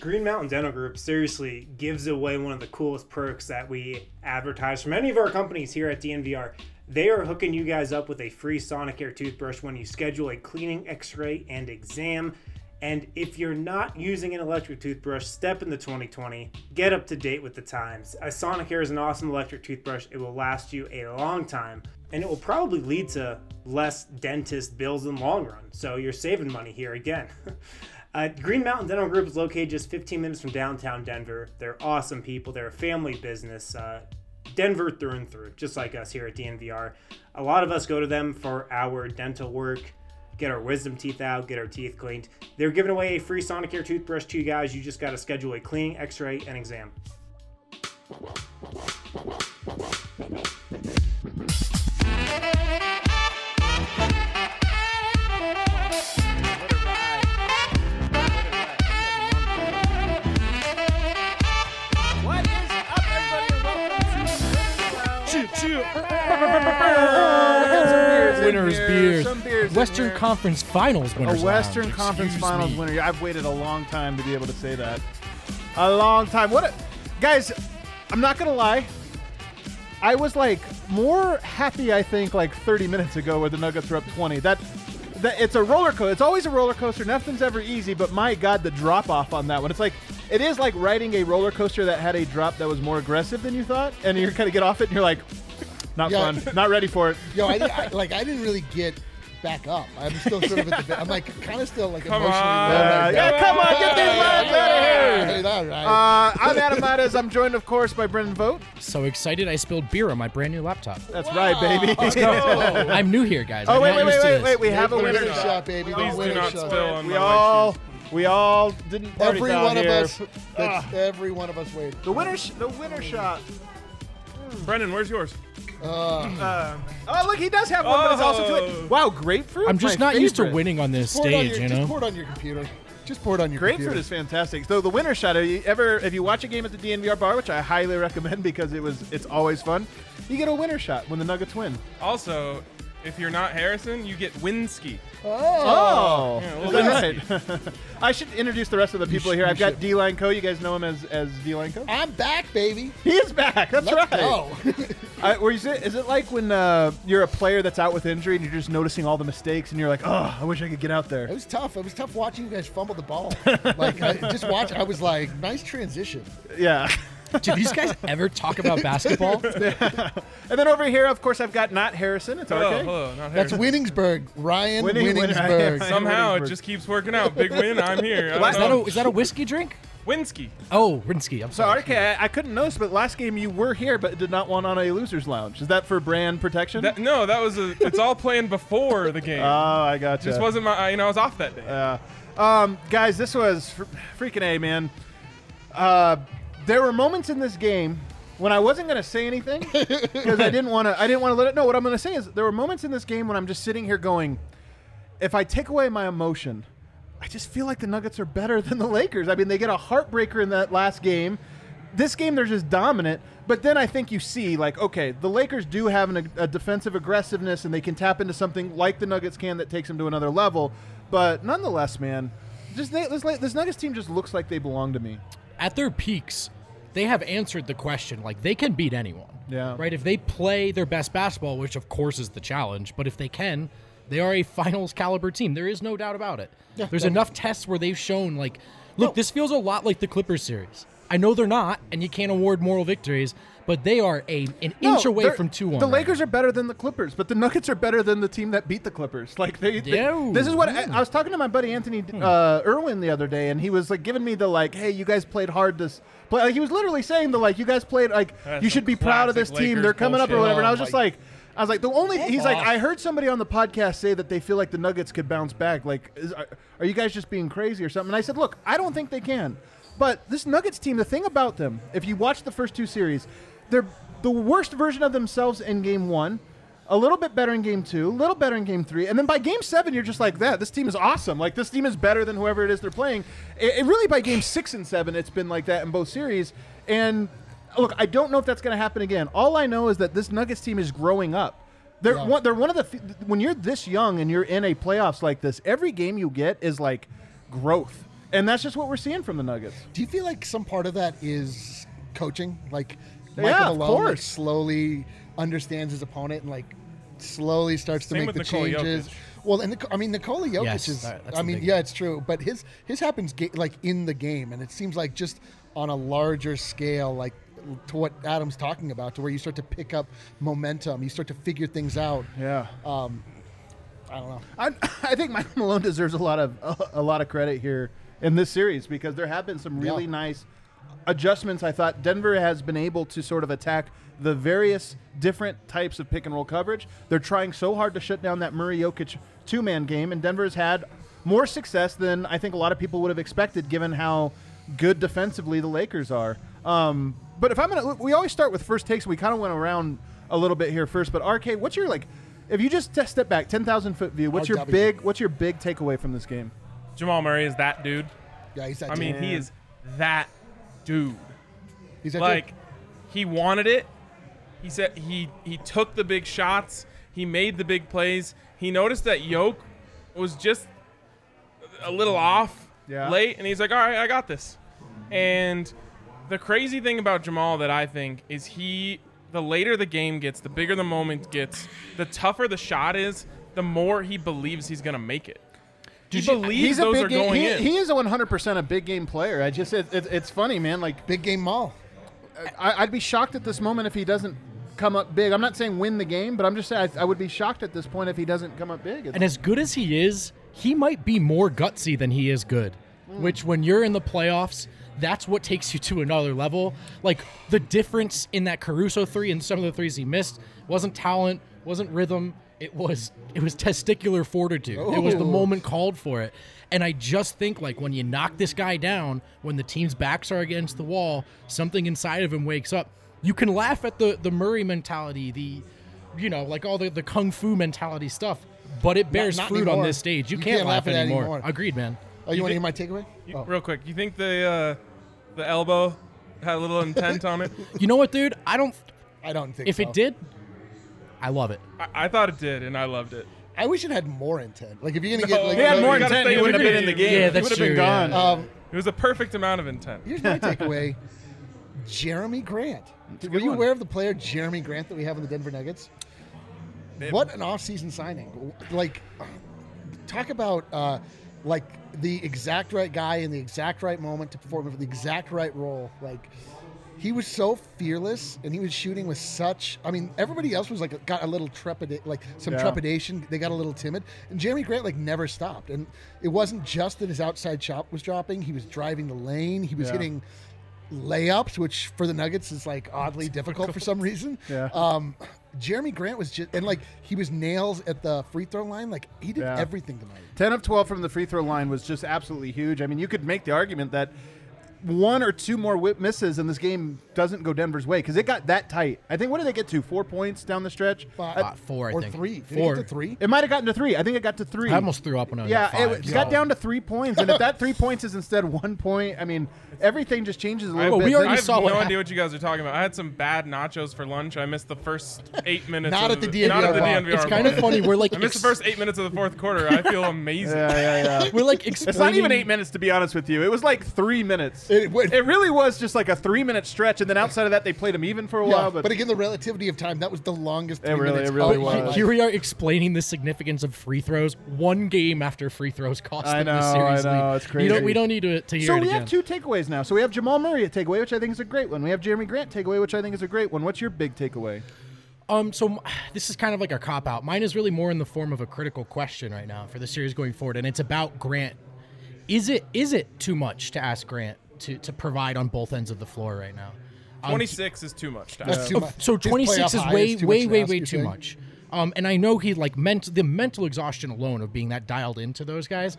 Green Mountain Dental Group seriously gives away one of the coolest perks that we advertise from any of our companies here at DNVR. They are hooking you guys up with a free Sonicare toothbrush when you schedule a cleaning, x ray, and exam. And if you're not using an electric toothbrush, step into 2020. Get up to date with the times. A Sonicare is an awesome electric toothbrush. It will last you a long time, and it will probably lead to less dentist bills in the long run. So you're saving money here again. Uh, Green Mountain Dental Group is located just 15 minutes from downtown Denver. They're awesome people. They're a family business. Uh, Denver through and through, just like us here at DNVR. A lot of us go to them for our dental work, get our wisdom teeth out, get our teeth cleaned. They're giving away a free Sonicare toothbrush to you guys. You just got to schedule a cleaning, x ray, and exam. To Winners beers. Some beers. in Western here. Conference Finals winners. A Western lounge. Conference Excuse Finals me. winner. I've waited a long time to be able to say that. A long time. What, a, guys? I'm not gonna lie. I was like more happy. I think like 30 minutes ago, where the Nuggets were up 20. That. That, it's a roller coaster. It's always a roller coaster. Nothing's ever easy, but my God, the drop off on that one. It's like it is like riding a roller coaster that had a drop that was more aggressive than you thought, and you're kind of get off it, and you're like, not Yeah. fun, not ready for it. Yo, I, I like I didn't really get back up. I'm still sort of at the. I'm like kind of still like Come emotionally. on. Uh, right yeah, come on, get these Yeah, lads out of here. all right. Uh, I'm Adam Mares. I'm joined, of course, by Brendan Vogt. So excited! I spilled beer on my brand new laptop. That's right, baby. Let's go. I'm new here, guys. oh I'm wait, not wait, used wait, to wait, wait. We have a winner winner shot. shot, baby. Please do not shot. spill on We my all, we all didn't. Every foul one of us. That's, every one of us waited. The winner, sh- the winner shot. shoes. Brendan, where's yours? Uh, oh, look, he does have one, but it's also Oh. too. Wow, grapefruit. I'm just My not used to favorite. winning on this Pour it on stage, your, you Just know. pour it on your computer. Just pour it on your computer. Grapefruit computer. is fantastic. So the winner shot. Have you ever, if you watch a game at the DNVR bar, which I highly recommend because it was, it's always fun. You get a winner shot when the Nuggets win. Also, if you're not Harrison, you get Winsky. Oh, Yeah, well, that right? I should introduce the rest of the people here. I've got D Line Co. You guys know him as as D Line Co. I'm back, baby. He is back. That's Let's right. go. I, or is it is it like when uh, you're a player that's out with injury and you're just noticing all the mistakes and you're like, oh, I wish I could get out there. It was tough. It was tough watching you guys fumble the ball. like I just watch. I was like, nice transition. Yeah. Do these guys ever talk about basketball? and then over here, of course, I've got Not Harrison. It's Hello, okay. hello, not That's Harrison. Winningsburg. Ryan Winning- winning- Winningsburg. Ryan Somehow it Winningsburg. just keeps working out. Big win. I'm here. I Is Is that, a, is that a whiskey drink? Winsky. Oh, Rinsky. I'm So sorry. RK, I, I couldn't notice, but last game you were here, but did not want on a losers lounge. Is that for brand protection? That, no, that was a. It's all planned before the game. oh, I got you. Just wasn't my. I- You know, I was off that day. Yeah. Um, guys, this was fr- freaking A, man. Uh, there were moments in this game when I wasn't going to say anything because I didn't want to. I didn't want to let it know. What I'm going to say is there were moments in this game when I'm just sitting here going, if I take away my emotion, I just feel like the Nuggets are better than the Lakers. I mean, they get a heartbreaker in that last game. This game, they're just dominant. But then I think you see, like, okay, the Lakers do have an, a defensive aggressiveness, and they can tap into something like the Nuggets can that takes them to another level. But nonetheless, man, just they, this, this Nuggets team just looks like they belong to me. At their peaks, they have answered the question. Like they can beat anyone. Yeah. Right. If they play their best basketball, which of course is the challenge, but if they can, They are a finals caliber team. There is no doubt about it. There's enough tests where they've shown like, look, this feels a lot like the Clippers series. I know they're not, and you can't award moral victories, but they are a an inch away from two one. The right Lakers are better than the Clippers, but the Nuggets are better than the team that beat the Clippers. Like they, they- Yeah. this is what I, I was talking to my buddy Anthony Hmm. uh, Irwin the other day, and he was like giving me the like, "Hey, you guys played hard this." Play. Like he was literally saying the like, "You guys played like That's you should be proud of this classic team. They're coming up or whatever." And I was Oh, just my- like. I was like the only. He's like. I heard somebody on the podcast say that they feel like the Nuggets could bounce back. Like, is, are, are you guys just being crazy or something? And I said, look, I don't think they can. But this Nuggets team, the thing about them, if you watch the first two series, they're the worst version of themselves in game one, a little bit better in game two, a little better in game three, and then by game seven, you're just like that. This team is awesome. Like this team is better than whoever it is they're playing. It, it really by game six and seven, it's been like that in both series. And look, I don't know if that's going to happen again. All I know is that this Nuggets team is growing up. They're Yeah. one, they're one of the f- when you're this young and you're in a playoffs like this, every game you get is like growth, and that's just what we're seeing from the Nuggets. Do you feel like some part of that is coaching? Like Yeah, Michael of Malone like, slowly understands his opponent and like slowly starts to make with the Nikola changes. Jokic. Well, and Nic- I mean Nikola Jokic Yes, is. that- that's I a mean, yeah, one. it's true, but his his happens ga- like in the game, and it seems like just on a larger scale, like to what Adam's talking about, to where you start to pick up momentum, you start to figure things out. Yeah. Um, I don't know. I, I think Michael Malone deserves a lot of a, a lot of credit here in this series because there have been some really Yeah. nice adjustments. I thought Denver has been able to sort of attack the various different types of pick and roll coverage. They're trying so hard to shut down that Murray Jokic two man game, and Denver's had more success than I think a lot of people would have expected, given how good defensively the Lakers are. Um, but if I'm gonna, we always start with first takes. We kind of went around a little bit here first, but RK, what's your like? If you just step back, ten thousand foot view, what's your big, what's your big takeaway from this game? Jamal Murray is that dude. Yeah, he's that. I mean, he is that dude. he's that Like, dude. he wanted it. He said he he took the big shots. He made the big plays. He noticed that Yoke was just a little off Yeah. late, and he's like, "All right, I got this." And the crazy thing about Jamal that I think is he, the later the game gets, the bigger the moment gets, the tougher the shot is, the more he believes he's gonna make it. He believes He's a those big are game. going He, in. he is a 100 percent a big game player. I just, it, it, it's funny, man. Like big game mall. I, I'd be shocked at this moment if he doesn't come up big. I'm not saying win the game, but I'm just saying I, I would be shocked at this point if he doesn't come up big. And as good as he is, he might be more gutsy than he is good. Hmm. Which, when you're in the playoffs, that's what takes you to another level. Like the difference in that Caruso three and some of the threes he missed wasn't talent, wasn't rhythm. It was it was testicular fortitude. It was the Oh. moment called for it. And I just think like when you knock this guy down, when the team's backs are against the wall, something inside of him wakes up. You can laugh at the the Murray mentality, the you know, like all the, the kung fu mentality stuff, but it bears not fruit on this stage. You, You can't, can't laugh, laugh at anymore. anymore. Agreed, man. Oh, you, want to hear my takeaway? You- Oh. Real quick, you think the uh, the elbow had a little intent on it? You know what, dude? I don't. I don't think If so. it did, I love it. I, I thought it did, and I loved it. I wish it had more intent. Like if you're gonna No, get like He had you more know, gotta intent, stay he wouldn't have been in the the game. Yeah, He that's would have been true, yeah. gone. Um, It was a perfect amount of intent. here's my takeaway: Jerami Grant. a Were you one. aware of the player Jerami Grant that we have in the Denver Nuggets? What an off-season signing! Like, talk about uh, like the exact right guy in the exact right moment to perform for the exact right role. Like, he was so fearless, and he was shooting with such. I mean, everybody else was like got a little trepidation, like some Yeah. trepidation. They got a little timid, and Jerami Grant like never stopped. And it wasn't just that his outside shot was dropping; he was driving the lane. He was Yeah. hitting layups, which for the Nuggets is like oddly difficult for some reason. Yeah. Um, Jerami Grant was just and like he was nails at the free throw line. Like he did Yeah. everything tonight. 10 of 12 from the free throw line was just absolutely huge. I mean, you could make the argument that one or two more whip misses and this game doesn't go Denver's way because it got that tight. I think, what did they get to? Four points down the stretch? But- Uh, four, I or think. three. Did Four. he get to three? It might have gotten to three. I think it got to three. I almost threw up when I was yeah, at it, five, w- got down to three points, and if that three points is instead one point, I mean, everything just changes a little Well, bit. we already I have saw no what idea what you guys are talking about. I had some bad nachos for lunch. I missed the first eight minutes. Not of at the DNVR Not at the. DNVR It's kind of funny. We're like I missed ex- the first eight minutes of the fourth quarter. I feel amazing. yeah, yeah, yeah. we're like explaining. It's not even eight minutes to be honest with you. It was like three minutes. It, would- It really was just like a three minute stretch, and then outside of that, they played him even for a yeah, while. but, But, again, the relativity of time that was the longest. It really- minutes it really of my was. Here we are explaining the significance of free throws one game after free throws cost I them the know, I series. know, lead. it's You don't, crazy. we don't need to, to hear so it we again. have two takeaways now. So we have Jamal Murray at takeaway, which I think is a great one. We have Jerami Grant takeaway, which I think is a great one. What's your big takeaway? Um, so this is kind of like a cop out. Mine is really more in the form of a critical question right now for the series going forward, and it's about Grant. Is it is it too much to ask Grant to, to provide on both ends of the floor right now? Um, 26 is too much. That's Time. too Oh, much. So 26 is way, too way, way, way too much. Um, and I know he like meant the mental exhaustion alone of being that dialed into those guys.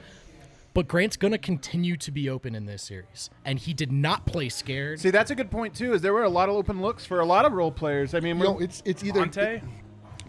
But Grant's gonna continue to be open in this series, and he did not play scared. See, that's a good point too. Is there were a lot of open looks for a lot of role players. I mean, You know, it's it's either Monte?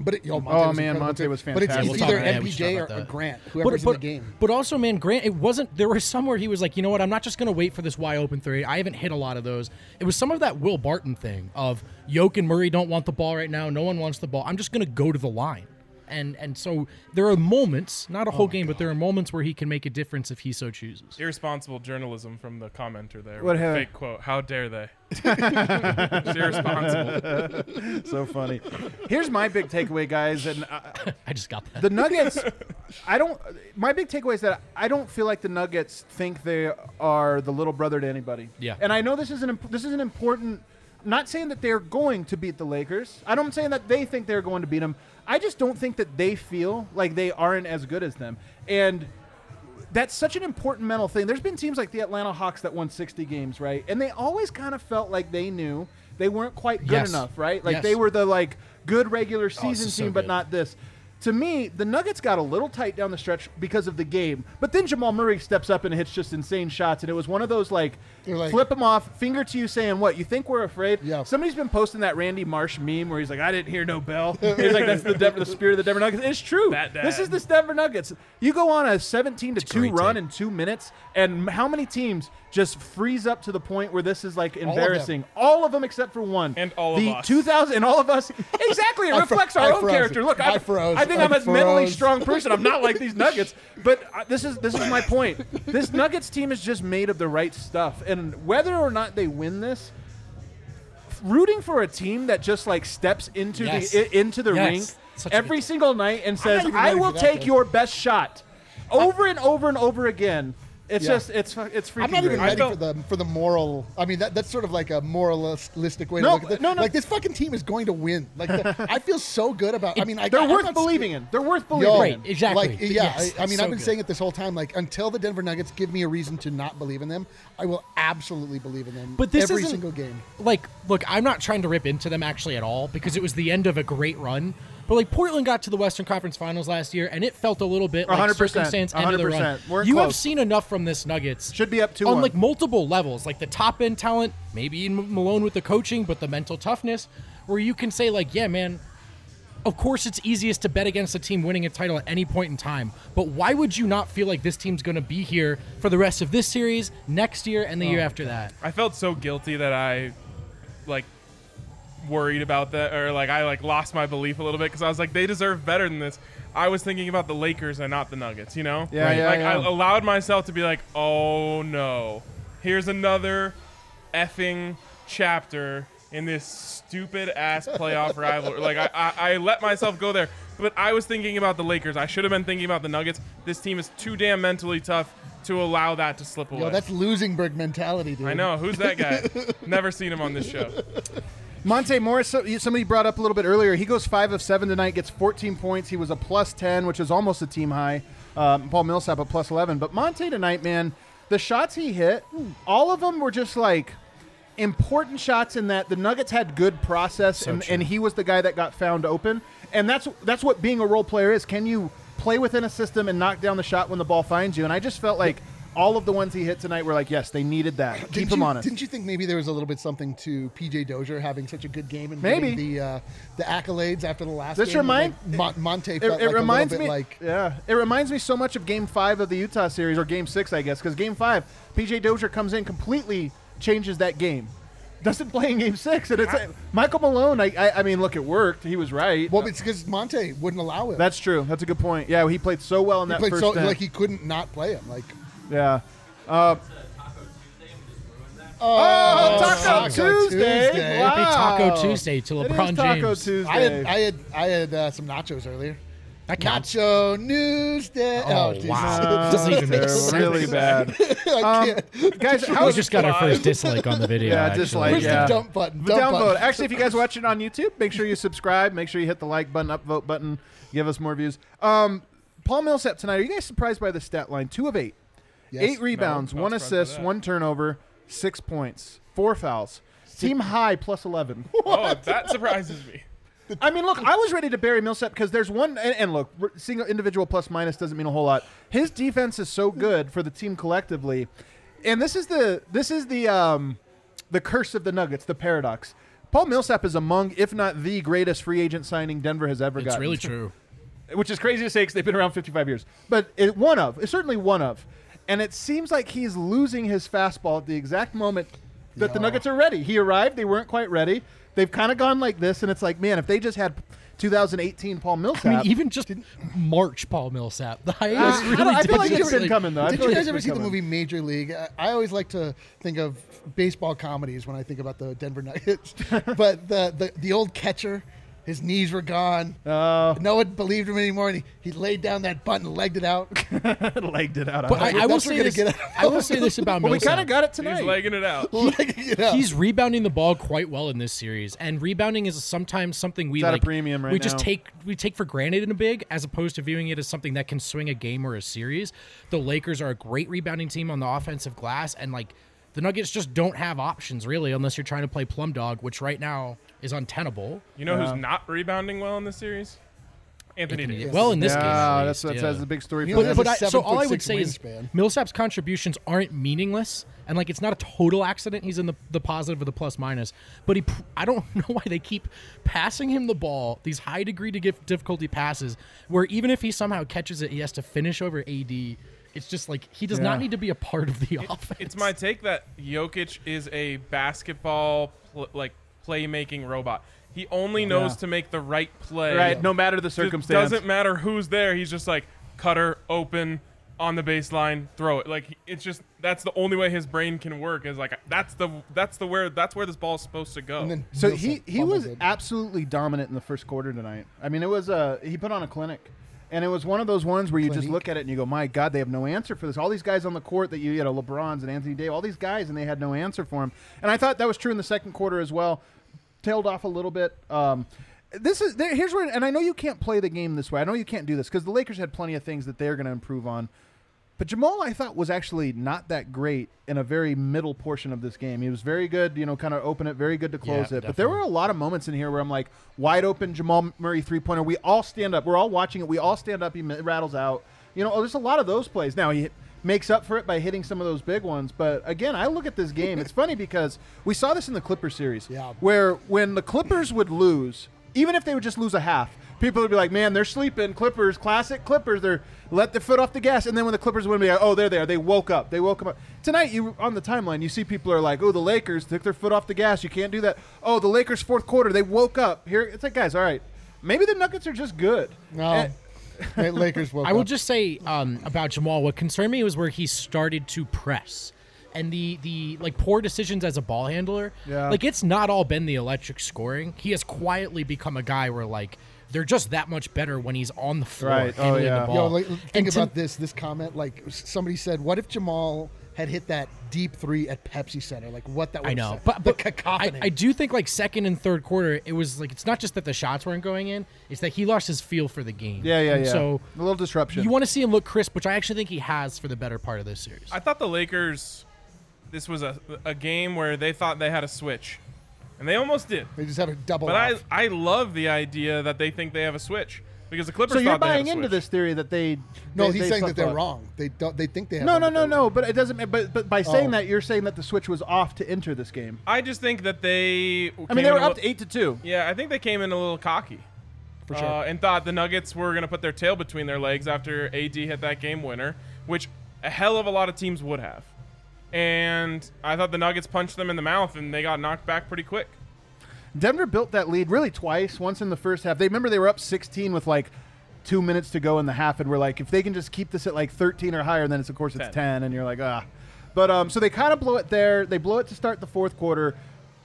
But it, yo, Oh, Monte was man, Monte too. was But it's, it's We'll either talk- yeah, we should MPJ or, or that. Grant, But, whoever's but, in the game. but also, man, Grant, it wasn't. There was somewhere he was like, you know what? I'm not just going to wait for this wide open three. I haven't hit a lot of those. It was some of that Will Barton thing of Yoke and Murray don't want the ball right now. No one wants the ball. I'm just going to go to the line. And and so there are moments, not Oh a whole game, but there are moments where he can make a difference if he so chooses. Irresponsible journalism from the commenter there. What with a hell? fake quote. How dare they? it's irresponsible. so funny. Here's my big takeaway, guys, and I, uh, I just got that. the Nuggets. I don't. My big takeaway is that I don't feel like the Nuggets think they are the little brother to anybody. Yeah. And I know this is an imp- this is an important. Not saying that they're going to beat the Lakers. I don't saying that they think they're going to beat them. I just don't think that they feel like they aren't as good as them. And that's such an important mental thing. There's been teams like the Atlanta Hawks that won 60 games, right? And they always kind of felt like they knew they weren't quite good Yes. enough, right? Like Yes. they were the like good regular oh, this season so team, but good. not this. To me, the Nuggets got a little tight down the stretch because of the game, but then Jamal Murray steps up and hits just insane shots, and it was one of those like, like- flip him off, finger to you, saying, "What you think we're afraid?" Yeah. Somebody's been posting that Randy Marsh meme where he's like, "I didn't hear no bell." he's like, "That's the Denver, the spirit of the Denver Nuggets." It's true. This is the Denver Nuggets. You go on a 17 to two run take. in two minutes, and how many teams just freeze up to the point where this is like embarrassing? All of them except for one. And all of the us. 2000 and all of us. Exactly, it I fro- reflects our I own froze. character. Look, I I, froze. I think I I'm a mentally strong person. I'm not like these Nuggets, but uh, this is this is my point. This Nuggets team is just made of the right stuff, and whether or not they win this, rooting for a team that just like steps into Yes. the i- into the Yes. ring Such every single night and says, even "I will take though. your best shot," over and over and over again. It's Yeah. just it's fu- it's freaking. I'm not even great. ready felt- for the for the moral. I mean, that, that's sort of like a moralistic way No, to look at this. no, no. Like this fucking team is going to win. Like the, I feel so good about. I mean, I, They're I'm worth not believing in. They're worth Yo, believing Right, in. exactly. Like, yeah, yes, I, I mean, so I've been good. saying it this whole time. Like, until the Denver Nuggets give me a reason to not believe in them, I will absolutely believe in them. But this every isn't- single game. like look i'm not trying to rip into them actually at all because it was the end of a great run but like portland got to the western conference finals last year and it felt a little bit like 100%, circumstance end of the run We're you have seen enough from this nuggets Should be up 2-1. on like multiple levels like the top end talent maybe in malone with the coaching but the mental toughness where you can say like yeah man of course it's easiest to bet against a team winning a title at any point in time but why would you not feel like this team's going to be here for the rest of this series next year and the Oh, year after that? I felt so guilty that I, like, worried about that, or like I like lost my belief a little bit because I was like, they deserve better than this. I was thinking about the Lakers and not the Nuggets. You know? Yeah, yeah, Like yeah. I allowed myself to be like, oh no, here's another effing chapter in this stupid ass playoff rivalry. Like I, I, I let myself go there. But I was thinking about the Lakers. I should have been thinking about the Nuggets. This team is too damn mentally tough to allow that to slip away. Yo, that's losing Berg mentality, dude. I know. Who's that guy? Never seen him on this show. Monte Morris, somebody brought up a little bit earlier. He goes five of seven tonight, gets 14 points. He was a plus 10, which is almost a team high. Um, Paul Millsap a plus 11. But Monte tonight, man, the shots he hit, all of them were just like important shots in that the Nuggets had good process, and, and he was the guy that got found open. And that's that's what being a role player is. Can you play within a system and knock down the shot when the ball finds you? And I just felt like all of the ones he hit tonight were like, yes, they needed that. Keep Didn't him you, on it. Didn't you think maybe there was a little bit something to PJ Dozier having such a good game and Maybe. the uh, the accolades after the last This game? remind- like Mon- Monte it, felt it like reminds me like yeah it reminds me so much of game five of the utah series or game six i guess because game five pj dozier comes in completely changes that game doesn't play in game six and it's michael malone I, I i mean look it worked he was right well, it's because Monte wouldn't allow it. that's true that's a good point yeah he played so well in he that first so like he couldn't not play him. Like yeah uh, Oh, Taco, Taco Tuesday! Tuesday. Wow. Hey, Taco Tuesday to It is LeBron Taco James. Tuesday. I had I had I had uh, some nachos earlier. That counts. Nacho Newsday. Oh, Jesus. wow. Doesn't even make Terrible, sense. really bad. I Um, can't. guys, how We just got our first dislike on the video. Yeah, actually. dislike, Where's yeah. the dump button? Dump downvote. button. Actually, if you guys watch it on YouTube, make sure you subscribe. Make sure you hit the like button, upvote button. Give us more views. Um, Paul Millsap tonight. Are you guys surprised by the stat line? Two of eight, Yes. eight rebounds, not one surprised by assist, that. one turnover, six points, four fouls. Team high plus eleven. Oh, that surprises me. I mean, look, I was ready to bury Millsap because there's one, and, and look, r- single individual plus minus doesn't mean a whole lot. His defense is so good for the team collectively, and this is the this is the um, the curse of the Nuggets, the paradox. Paul Millsap is among, if not the greatest free agent signing Denver has ever It's gotten. really true. which is crazy to say because they've been around 55 years. But it, one of, it's certainly one of, and it seems like he's losing his fastball at the exact moment that the Nuggets are ready. He arrived; they weren't quite ready. They've kind of gone like this, and it's like, man, if they just had 2018 Paul Millsap, I mean, even just March Paul Millsap. The Uh, hiatus I really don't- I feel like did it's been like- coming though. I Did you guys ever been see the movie Major League? I, I always like to think of baseball comedies when I think about the Denver Nuggets. but the, the the old catcher, his knees were gone. Oh, No one believed him anymore, and he, he laid down that butt and legged it out. legged it out. But I, I will say this. get I will say this about well, we kind of got it He's tonight. legging it out. legging it out. He's rebounding the ball quite well in this series, and rebounding is sometimes something we It's a like. premium right we just now. take we take for granted in a big, as opposed to viewing it as something that can swing a game or a series. The Lakers are a great rebounding team on the offensive glass, and like the Nuggets just don't have options really, unless you're trying to play plum dog, which right now is untenable. You know who's not rebounding well in this series? Anthony Anthony- Davis. Well, in this yeah, game, at that's that's, yeah. that's the big story for. But, but a I, so all I would seven-foot-six say is wingspan. Millsap's contributions aren't meaningless, and like it's not a total accident. He's in the, the positive or the plus minus, but he I don't know why they keep passing him the ball these high degree to give difficulty passes where even if he somehow catches it, he has to finish over AD. It's just like he does Yeah. not need to be a part of the offense. It's my take that Jokic is a basketball pl- like playmaking robot. He only knows Yeah. to make the right play. right, no matter the circumstance. It circumstance. doesn't matter who's there. He's just like cutter, open, on the baseline, throw it. Like it's just that's the only way his brain can work. Is like that's the that's the where that's where this ball is supposed to go. And then So he he was it. absolutely dominant in the first quarter tonight. I mean, it was uh he put on a clinic, and it was one of those ones where you just look at it and you go, my God, they have no answer for this. All these guys on the court that you you know LeBron's and Anthony Davis, all these guys, and they had no answer for him. And I thought that was true in the second quarter as well. Tailed off a little bit. Um, this is there, here's where, and I know you can't play the game this way. I know you can't do this because the Lakers had plenty of things that they're going to improve on. But Jamal, I thought, was actually not that great in a very middle portion of this game. He was very good, you know, kind of open it, very good to close Yeah, it. But there were a lot of moments in here where I'm like, wide open Jamal Murray three pointer. We all stand up. We're all watching it. We all stand up. He rattles out. You know, oh, there's a lot of those plays. Now he makes up for it by hitting some of those big ones. But again, I look at this game. It's funny because we saw this in the Clippers series, Yeah. where when the Clippers would lose, even if they would just lose a half, people would be like, "Man, they're sleeping." Clippers, classic Clippers. They're let their foot off the gas, and then when the Clippers win, be like, "Oh, there they are. They woke up. They woke up." Tonight, you on the timeline, you see people are like, "Oh, the Lakers took their foot off the gas. You can't do that." Oh, the Lakers fourth quarter, they woke up. Here, it's like, guys, all right, maybe the Nuggets are just good. No. And- Lakers woke up. I will up. just say um, about Jamal. What concerned me was where he started to press, and the the like poor decisions as a ball handler. Yeah. Like it's not all been the electric scoring. He has quietly become a guy where like they're just that much better when he's on the floor Right. Oh, handling yeah. the ball. Yo, like, think And to- about this. This comment, like somebody said, "What if Jamal had hit that deep three at Pepsi Center? Like what that would I know, said. but, the but cacophony." I, I do think like second and third quarter, it was like it's not just that the shots weren't going in; it's that he lost his feel for the game. yeah, yeah, And yeah. So a little disruption. you want to see him look crisp, which I actually think he has for the better part of this series. I thought the Lakers. This was a a game where they thought they had a switch, and they almost did. they just have a double. But I off. I love the idea that they think they have a switch because the Clippers so you're thought they had buying a into this theory that they no, they- he's they saying that they're up. wrong. They don't. They think they have. No, one, no, no, no. wrong. But it doesn't. But but by saying Oh. that, you're saying that the switch was off to enter this game. I just think that they. I mean, they were up to eight to two. Yeah, I think they came in a little cocky. For sure. Uh, and thought the Nuggets were going to put their tail between their legs after AD hit that game winner, which a hell of a lot of teams would have. And I thought the Nuggets punched them in the mouth and they got knocked back pretty quick. Denver built that lead really twice. Once in the first half. They remember they were up 16 with like two minutes to go in the half, and we're like, if they can just keep this at like 13 or higher, then it's of course it's 10, 10. and you're like, ah. But um, so they kind of blow it there. They blow it to start the fourth quarter.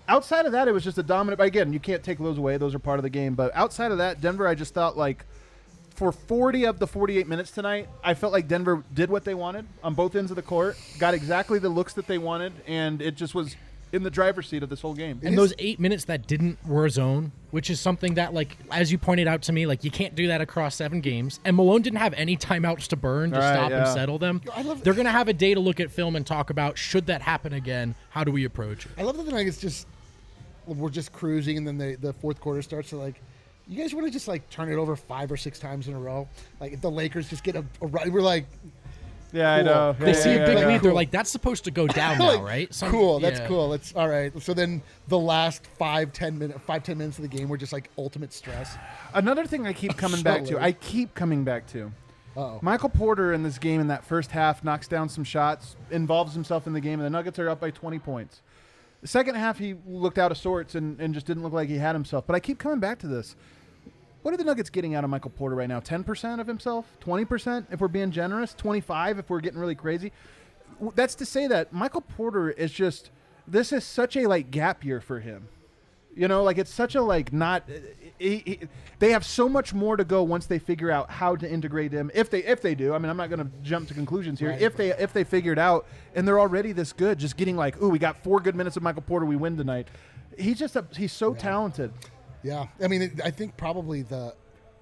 Outside of that, it was just a dominant. But again, you can't take those away; those are part of the game. But outside of that, Denver, I just thought like for 40 of the 48 minutes tonight, I felt like Denver did what they wanted on both ends of the court, got exactly the looks that they wanted, and it just was in the driver's seat of this whole game. And those eight minutes that didn't were zone, which is something that, like, as you pointed out to me, like you can't do that across seven games. And Malone didn't have any timeouts to burn to Right, stop and settle them. I love- They're gonna have a day to look at film and talk about should that happen again. How do we approach it? I love that the Nuggets just we're just cruising, and then the the fourth quarter starts. to like, you guys want to just like turn it over five or six times in a row? Like if the Lakers just get a, a run, we're like, yeah, I cool. know. They Yeah, see yeah, a big yeah. lead, they're like, "That's supposed to go down now, right?" Some- cool, that's yeah. cool. That's all right. So then the last five ten minute five ten minutes of the game were just like ultimate stress. Another thing I keep coming back to, I keep coming back to. Uh-oh. Michael Porter in this game in that first half knocks down some shots, involves himself in the game, and the Nuggets are up by 20 points. The second half, he looked out of sorts and, and just didn't look like he had himself. But I keep coming back to this. What are the Nuggets getting out of Michael Porter right now? 10% of himself? 20% if we're being generous? 25 if we're getting really crazy? That's to say that Michael Porter is just this is such a like gap year for him. You know, like it's such a like not. Uh, he, he, they have so much more to go once they figure out how to integrate him. If they if they do, I mean, I'm not going to jump to conclusions here. Right. If they if they figure it out and they're already this good, just getting like, ooh, we got four good minutes of Michael Porter, we win tonight. He's just a, he's so talented. Yeah, I mean, it, I think probably the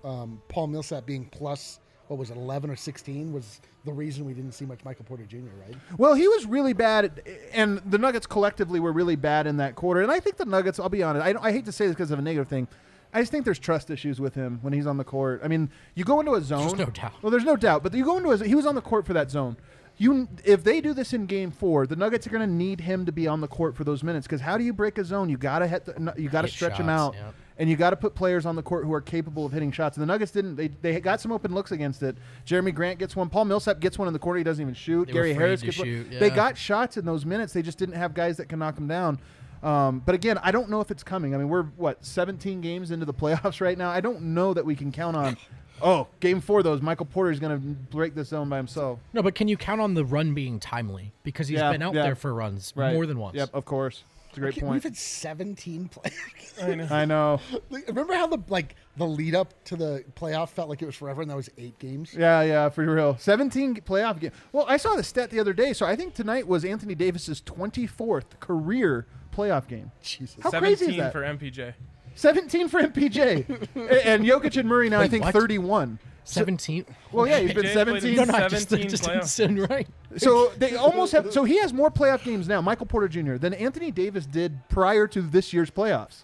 um, Paul Millsap being plus what was it, eleven or sixteen was the reason we didn't see much Michael Porter Jr. Right? Well, he was really bad, at, and the Nuggets collectively were really bad in that quarter. And I think the Nuggets, I'll be honest, I, I hate to say this because of a negative thing. I just think there's trust issues with him when he's on the court. I mean, you go into a zone. no doubt. Well, there's no doubt, but you go into a he was on the court for that zone. You, if they do this in Game Four, the Nuggets are going to need him to be on the court for those minutes. Because how do you break a zone? You got to hit, the, you got to Hit stretch him out, yep. And you got to put players on the court who are capable of hitting shots. And the Nuggets didn't. They, they got some open looks against it. Jerami Grant gets one. Paul Millsap gets one in the corner. He doesn't even shoot. They Gary Harris gets one. shoot, They got shots in those minutes. They just didn't have guys that can knock them down. Um, but again, I don't know if it's coming. I mean, we're what 17 games into the playoffs right now. I don't know that we can count on. Oh, game four, those Michael Porter is going to break the zone by himself. No, but can you count on the run being timely because he's Yeah, been out yeah. there for runs Right. more than once? Yep, of course. It's a great point. We've point. had seventeen players. I know. I know. Like, Remember how the like the lead up to the playoff felt like it was forever, and that was eight games. Yeah, yeah, for real. 17 playoff game. Well, I saw the stat the other day, so I think tonight was Anthony Davis's 24th career playoff game. Jesus. How crazy is 17 that? for MPJ. 17 for MPJ. A- and Jokic and Murray now, I think, what? 31. Seventeen. Well, yeah, he's been MPJ played 17. No, no, I just, 17 just playoffs. didn't sound right. So they almost have. So he has more playoff games now, Michael Porter Jr., than Anthony Davis did prior to this year's playoffs.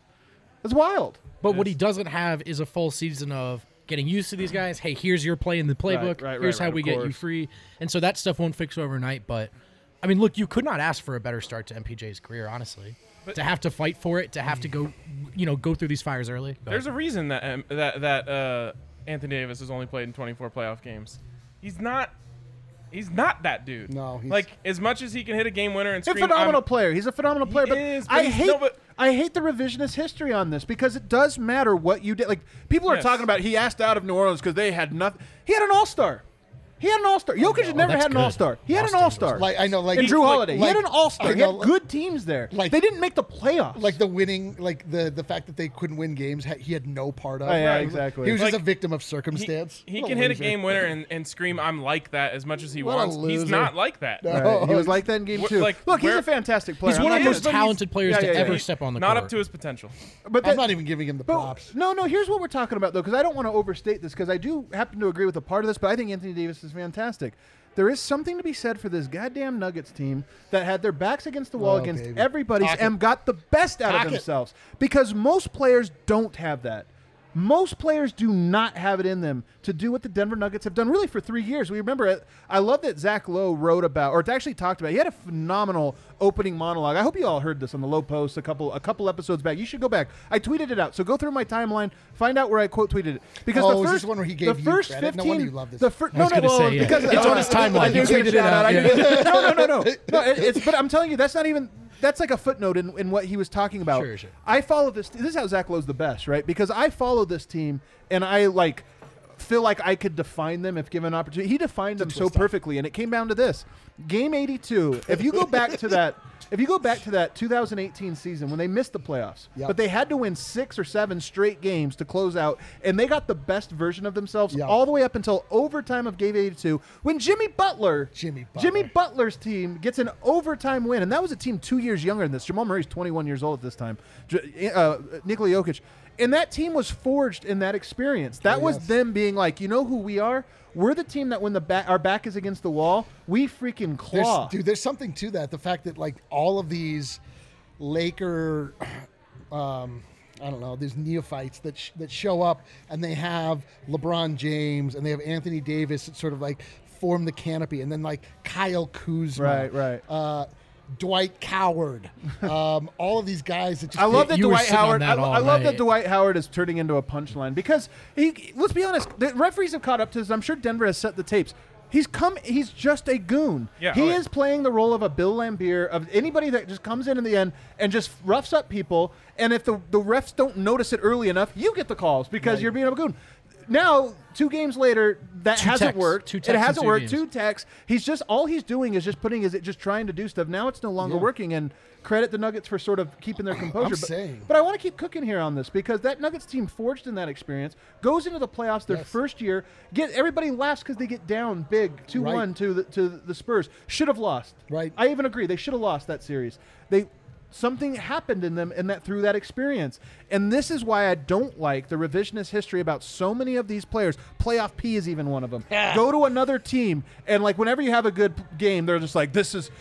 That's wild. But what he doesn't have is a full season of getting used to these guys. Hey, here's your play in the playbook. right, right, here's right, how of we get you course. free. And so that stuff won't fix overnight. But I mean, look, you could not ask for a better start to MPJ's career, honestly. to have to fight for it, to have to go, you know, go through these fires early. But There's a reason that um, that that uh, Anthony Davis has only played in 24 playoff games. He's not. He's not that dude. No, he's- like as much as he can hit a game winner and He's a phenomenal I'm- player. He's a phenomenal He player. But is, but I hate no, but- I hate the revisionist history on this because it does matter what you did. Like people are Yes. talking about he asked out of New Orleans because they had nothing. He had an All Star. He had an All Star. Oh, Jokic had never that's had an good. All Star. He had an Austin All Star. Like I know, like and Jrue like- Holiday. he like- had an All Star. I He had know, good teams there. like- they didn't make the playoffs. like the winning, like the the fact that they couldn't win games, ha- he had no part of. Oh, yeah, Right. exactly. He was just Like, a victim of He, circumstance. he What can hit a loser. game winner and, and scream, "I'm like that" as much as he What a wants. He's loser. not like that. No. Right. he was like that in game Wh- two. like, Look, he's where- a fantastic player. he's I'm one of not the most gonna- talented players Yeah, to yeah, yeah. ever He's step on the court. Not court. up to his potential. But I'm not even giving him the But props. no, no. Here's what we're talking about, though, because I don't want to overstate this, because I do happen to agree with a part of this, but I think Anthony Davis is fantastic. There is something to be said for this goddamn Nuggets team that had their backs against the wall Oh, against baby. everybody's Talk it. and got the best out Talk of it. themselves. Because most players don't have that. Most players do not have it in them to do what the Denver Nuggets have done really for three years. We remember it. I love that Zach Lowe wrote about, or actually talked about. He had a phenomenal opening monologue. I hope you all heard this on the Lowe Post a couple a couple episodes back. You should go back. I tweeted it out. So go through my timeline, find out where I quote tweeted it. Because Oh, the is first this one where he the gave you first credit? No 15 wonder you love this. The fir- I no, was no, gonna well, say, yeah. because It's on his timeline. I You do tweeted it shout out, yeah. no, no, no, no. no it, it's but I'm telling you that's not even that's like a footnote in, in what he was talking about. Sure, sure. I follow this. This is how Zach Lowe's the best, right? Because I follow this team and I like feel like I could define them if given an opportunity. He defined them so perfectly, and it came down to this: Game 82. If you go back to that, if you go back to that 2018 season when they missed the playoffs, Yep. but they had to win six or seven straight games to close out, and they got the best version of themselves Yep. all the way up until overtime of Game 82 when Jimmy Butler, Jimmy Jimmy Butler's team gets an overtime win, and that was a team two years younger than this. Jamal Murray's 21 years old at this time. Uh, Nikola Jokic, and that team was forged in that experience. That Oh, was yes. them being like, you know who we are? We're the team that when the back, our back is against the wall, we freaking There's, claw. dude, there's something to that. The fact that like all of these Laker, um, I don't know, these neophytes that sh- that show up and they have LeBron James and they have Anthony Davis that sort of like form the canopy, and then like Kyle Kuzma, Right, right. uh, Dwight Coward, um, all of these guys that just I love that You Dwight Howard. I, that all I love that. Dwight Howard is turning into a punchline because he. Let's be honest. The referees have caught up to this. I'm sure Denver has set the tapes. He's come. He's just a goon. Yeah, he oh, is playing the role of a Bill Laimbeer of anybody that just comes in in the end and just roughs up people. And if the the refs don't notice it early enough, you get the calls because you're being a goon. Now, two games later, that Two hasn't worked. Two it techs in hasn't two worked. games. Two techs. He's just all he's doing is just putting is it just trying to do stuff. Now it's no longer Yeah. working. And credit the Nuggets for sort of keeping their composure. but, saying. but I want to keep cooking here on this because that Nuggets team forged in that experience goes into the playoffs their Yes. first year. Get everybody laughs because they get down big two one Right. to the to the Spurs. Should have lost. Right. I even agree they should have lost that series. They something happened in them and that through that experience. And this is why I don't like the revisionist history about so many of these players. Playoff P is even one of them. Go to another team and like whenever you have a good game, they're just like this is.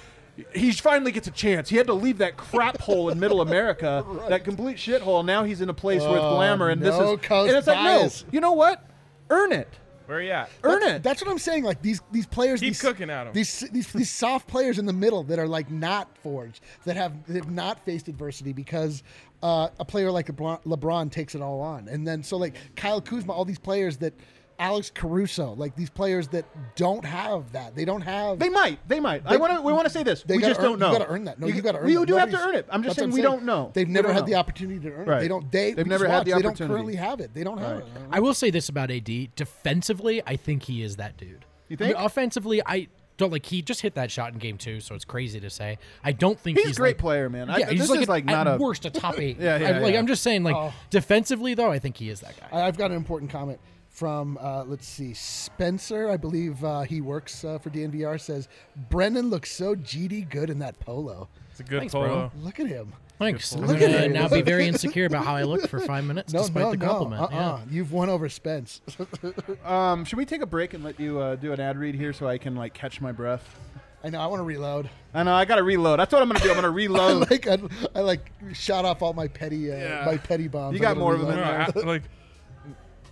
He finally gets a chance. He had to leave that crap hole in Middle America, that complete shithole. Now he's in a place with Oh, glamour, and this is and it's like no. You know what? Earn it. Where are you at? Earn that's, it. That's what I'm saying. Like these these players, Keep these, cooking at 'em. These, these these soft players in the middle that are like not forged, that have that have not faced adversity because uh, a player like LeBron, LeBron takes it all on, and then so like Kyle Kuzma, all these players that Alex Caruso, like these players that don't have that. They don't have. They might. They might. I want to. We want to say this. They we just earn- don't know. You got to earn that. No, you, got to earn. You do have to earn it. I'm just that's saying we don't know. They've never don't had the opportunity to earn Right. it. They don't. They They've never had watched, the They don't opportunity. currently have it. They don't have Right. it. I will say this about AD. Defensively, I think he is that dude. You I mean, think? offensively, I don't like he just hit that shot in game two, so it's crazy to say. I don't think He's he's, a great like, player, man. I- Yeah, he's this like, is a- like not at a- worst a top eight. Yeah, yeah, I- like. I'm just saying, like Oh. defensively though, I think he is that guy. I've got an important comment from uh, let's see, Spencer. I believe uh, he works uh, for DNVR. Says Brendan looks so GD good in that polo. It's a good Thanks, polo. bro. Look at him. Thanks. I'm Look gonna at him. now be very insecure about how I look for five minutes, No, despite no, the no. compliment. Uh-uh. Yeah. You've won over Spence. Um, should we take a break and let you uh, do an ad read here so I can like catch my breath? I know. I want to reload. I know I got to reload. That's what I'm gonna do. I'm gonna I reload. like I, I like shot off all my petty uh, Yeah. my petty bombs. You got gonna more of them in No, A- like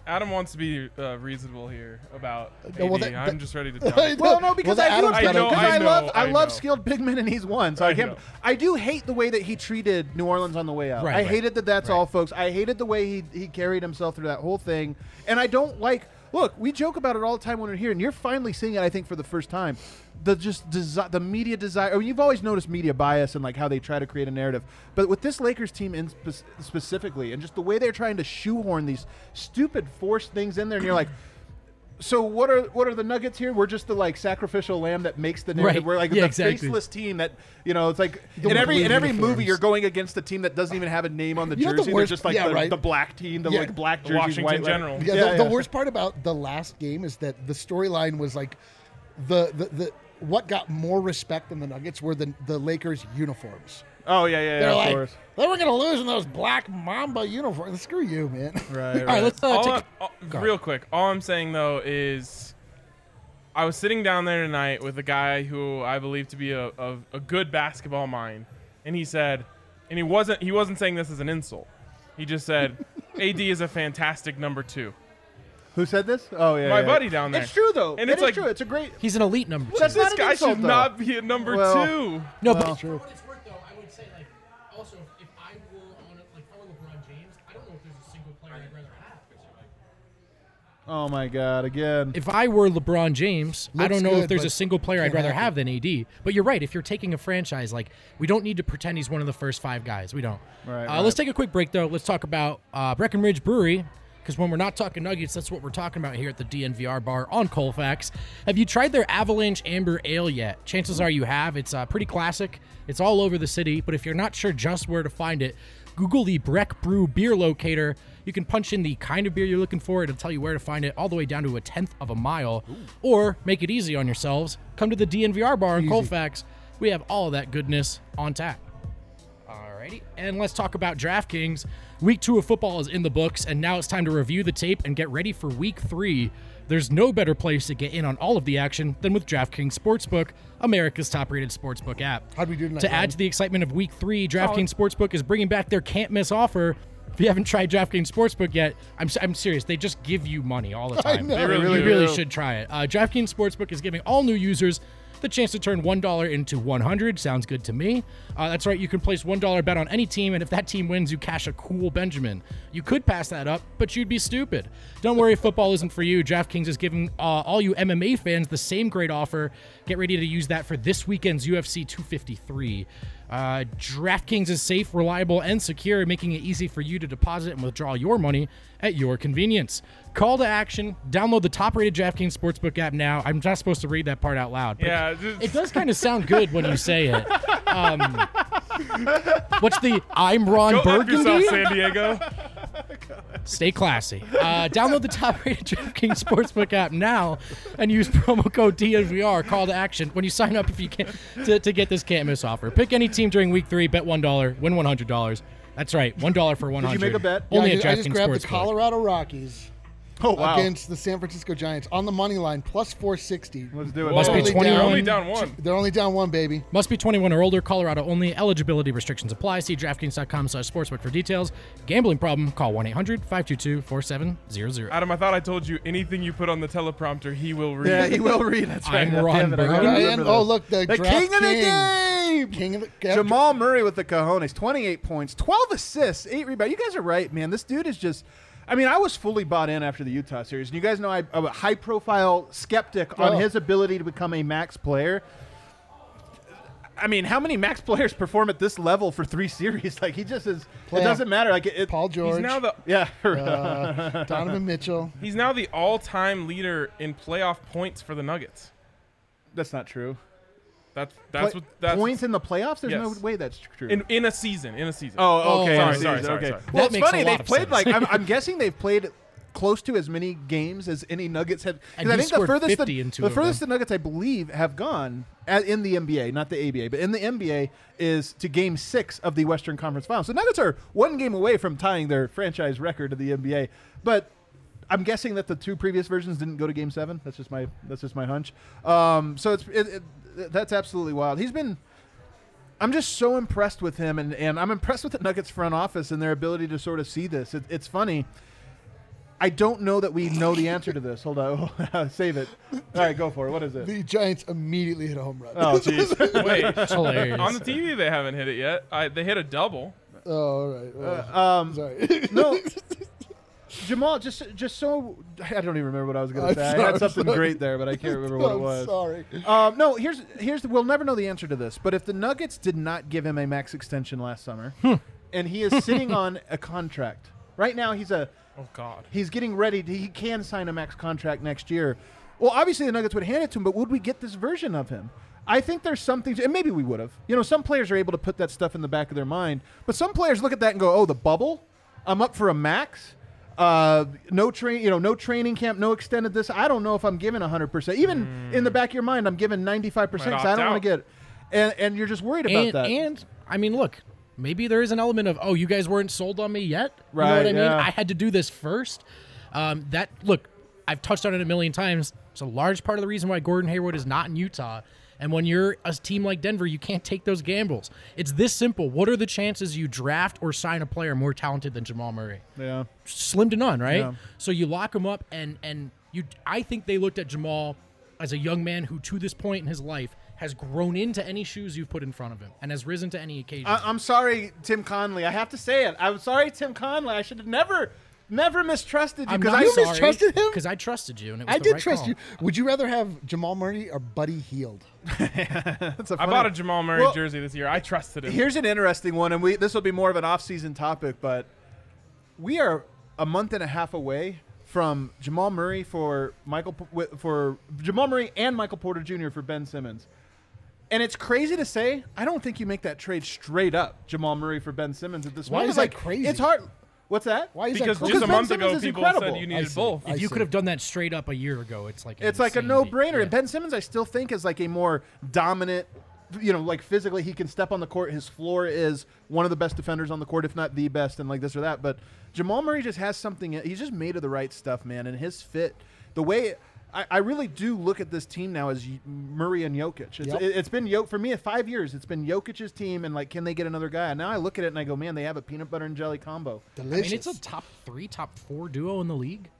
Adam wants to be uh, reasonable here about AD. Well, that- I'm just ready to I dump. well, no, because Well, I do have got to. I know, I, I love I, I love know. skilled big men and he's won. So I, I can't. know. I do hate the way that he treated New Orleans on the way out. Right, I right. hated that. That's all, folks. I hated the way he he carried himself through that whole thing, and I don't like. Look, we joke about it all the time when we're here, and you're finally seeing it. I think for the first time, the just desi- the media desire. I mean, you've always noticed media bias and like how they try to create a narrative, but with this Lakers team in spe- specifically, and just the way they're trying to shoehorn these stupid forced things in there, and you're like. So what are what are the Nuggets here? We're just the like sacrificial lamb that makes the narrative. Right. We're like Yeah, the exactly. faceless team that you know. It's like Don't in every in every uniforms. movie you're going against a team that doesn't even have a name on the You know the jersey. They're just like yeah, the, right. the black team, the Yeah. like black The jerseys, Washington white General. Yeah, Yeah, the, yeah. the worst part about the last game is that the storyline was like the, the the what got more respect than the Nuggets were the the Lakers uniforms. Oh yeah, yeah, They're yeah. Of like course. they were gonna lose in those black Mamba uniforms. Screw you, man. Right. right. All right, let's uh, all take. I- all- Go real quick, all I'm saying though is, I was sitting down there tonight with a guy who I believe to be a, a, a good basketball mind, and he said, and he wasn't he wasn't saying this as an insult. He just said, AD is a fantastic number two. Who said this? Oh yeah, My yeah. buddy down there. It's true though. And It it's is like- true. It's a great. He's an elite number two. That's This guy insult, should though. not be a number Well- two. No, Well- but True. for what it's worth, though, I would say like also if I were on it, like if I were LeBron James, I don't know if there's a single player I'd rather have. Oh my God! Again. If I were LeBron James, I don't know good, if there's a single player I'd rather have than AD. But you're right. If you're taking a franchise, like we don't need to pretend he's one of the first five guys. We don't. Right, Uh, right. Let's take a quick break though. Let's talk about uh, Breckenridge Brewery. because when we're not talking Nuggets, that's what we're talking about here at the DNVR bar on Colfax. Have you tried their Avalanche Amber Ale yet? Chances are you have. It's uh, pretty classic. It's all over the city, but if you're not sure just where to find it, Google the Breck Brew beer locator. You can punch in the kind of beer you're looking for. It'll tell you where to find it, all the way down to a tenth of a mile. Or make it easy on yourselves. Come to the DNVR bar in Colfax. We have all of that goodness on tap. Alrighty, and let's talk about DraftKings. Week two of football is in the books, and now it's time to review the tape and get ready for week three. There's no better place to get in on all of the action than with DraftKings Sportsbook, America's top rated sportsbook app. How'd we do tonight, To add to the excitement of week three, DraftKings Sportsbook is bringing back their can't miss offer. If you haven't tried DraftKings Sportsbook yet, I'm, I'm serious. They just give you money all the time. know. They really you do. really should try it. Uh, DraftKings Sportsbook is giving all new users the chance to turn $1 into 100 Sounds good to me. Uh, that's right, you can place $1 bet on any team, and if that team wins, you cash a cool Benjamin. You could pass that up, but you'd be stupid. Don't worry, football isn't for you. DraftKings is giving uh, all you MMA fans the same great offer. Get ready to use that for this weekend's UFC 253. Uh, DraftKings is safe, reliable, and secure, making it easy for you to deposit and withdraw your money at your convenience. Call to action. Download the top-rated DraftKings Sportsbook app now. I'm not supposed to read that part out loud. but Yeah, it does kind of sound good when you say it. Um, what's the I'm Ron Go Burgundy? yourself, San Diego. Stay classy. Uh, download the top-rated DraftKings Sportsbook app now and use promo code DNVR. Call to action when you sign up if you can to, to get this can't miss offer. Pick any team during week three. Bet one dollar, win one hundred dollars. That's right, one dollar for one you hundred. make a bet? Yeah, Only I at just, I just DraftKings grabbed the Colorado Rockies Oh wow! against the San Francisco Giants on the money line plus 460. Let's do it. Must be Whoa. 21. They're only down one. They're only down one, baby. Must be 21 or older. Colorado only. Eligibility restrictions apply. See DraftKings.com slash sportsbook for details. Gambling problem? Call 1-800-522-4700. Adam, I thought I told you anything you put on the teleprompter, he will read. Yeah, he will read. That's right. I'm God Ron damn it, I Burgundy. remember And, this. oh, look, the, the draft king of the game. King of the Jamal Murray with the cojones, 28 points, 12 assists, 8 rebounds. You guys are right, man. This dude is just. I mean, I was fully bought in after the Utah series. And you guys know I, I'm a high profile skeptic on Oh. his ability to become a max player. I mean, how many max players perform at this level for three series? Like, he just is. Playoff. It doesn't matter. Like, it. it Paul George, He's now the yeah. uh, Donovan Mitchell. he's now the all-time leader in playoff points for the Nuggets. that's not true. That's that's Play- what that's points in the playoffs? There's Yes. no way that's true. in in a season. In a season. Oh, okay. Oh, I sorry, see. sorry, sorry, okay. sorry. Well, That it's makes a funny. lot They've of played sense. like I'm, I'm guessing they've played close to as many games as any Nuggets have. 'cause And I he think the scored furthest 50 the, in two the of furthest the Nuggets I believe have gone at, in the NBA, not the ABA, but in the NBA is to Game Six of the Western Conference Finals. So Nuggets are one game away from tying their franchise record of the NBA, but. I'm guessing that the two previous versions didn't go to Game Seven. That's just my that's just my hunch. Um, so it's it, it, that's absolutely wild. He's been I'm just so impressed with him, and, and I'm impressed with the Nuggets front office and their ability to sort of see this. It, it's funny. I don't know that we know the answer to this. Hold on, save it. All right, go for it. What is it? The Giants immediately hit a home run. Oh, jeez. Wait, hilarious. on the TV they haven't hit it yet. I, they hit a double. Oh, all right. Well, um, sorry. no, Jamal, just just so I don't even remember what I was going to say. I had something sorry. great there, but I can't remember what it I'm was. sorry. Um, no, here's here's the, we'll never know the answer to this. But if the Nuggets did not give him a max extension last summer, and he is sitting on a contract right now, he's a Oh God. he's getting ready. To, he can sign a max contract next year. Well, obviously the Nuggets would hand it to him, but would we get this version of him? I think there's something, and maybe we would have. You know, some players are able to put that stuff in the back of their mind, but some players look at that and go, "Oh, the bubble. I'm up for a max. Uh, no train, you know, no training camp, no extended this. I don't know if I'm giving 100. percent Even in the back of your mind, I'm giving 95 percent. Might I don't want to get, and and you're just worried about and, that. and I mean, look, maybe there is an element of, oh, you guys weren't sold on me yet. You know Right, what I mean? yeah. I had to do this first. Um, that look, I've touched on it a million times. It's a large part of the reason why Gordon Hayward is not in Utah. And when you're a team like Denver, you can't take those gambles. It's this simple. What are the chances you draft or sign a player more talented than Jamal Murray? yeah. slim to none, right? Yeah. So you lock him up, and and you. I think they looked at Jamal as a young man who, to this point in his life, has grown into any shoes you've put in front of him and has risen to any occasion. I, I'm sorry, Tim Connelly. I have to say it. I'm sorry, Tim Connelly. I should have never, never mistrusted you because I You sorry mistrusted him? because I trusted you, and it was I the did right trust call. you. Would you rather have Jamal Murray or Buddy Hield? That's a I funny- I bought a Jamal Murray Well, jersey this year. I trusted him. Here's an interesting one, and we this will be more of an off-season topic, but we are a month and a half away from Jamal Murray for Michael for Jamal Murray and Michael Porter Jr. for Ben Simmons. And it's crazy to say. I don't think you make that trade straight up, Jamal Murray for Ben Simmons at this Why point. is that like, crazy? It's hard. What's that? Why is Because that just crazy? a Ben month Simmons ago, is people incredible. said you I needed see. both. I If you see. could have done that straight up a year ago, it's like an It's like a insane no-brainer. Yeah. And Ben Simmons, I still think is like a more dominant. You know, like physically, he can step on the court. His floor is one of the best defenders on the court, if not the best, and like this or that. But Jamal Murray just has something. He's just made of the right stuff, man. And his fit, the way I, I really do look at this team now as Murray and Jokic. It's, Yep. it, has been Jok for me five years. It's been Jokic's team, and like, can they get another guy? And now I look at it and I go, man, they have a peanut butter and jelly combo. I Delicious. mean, it's a top three, top four duo in the league.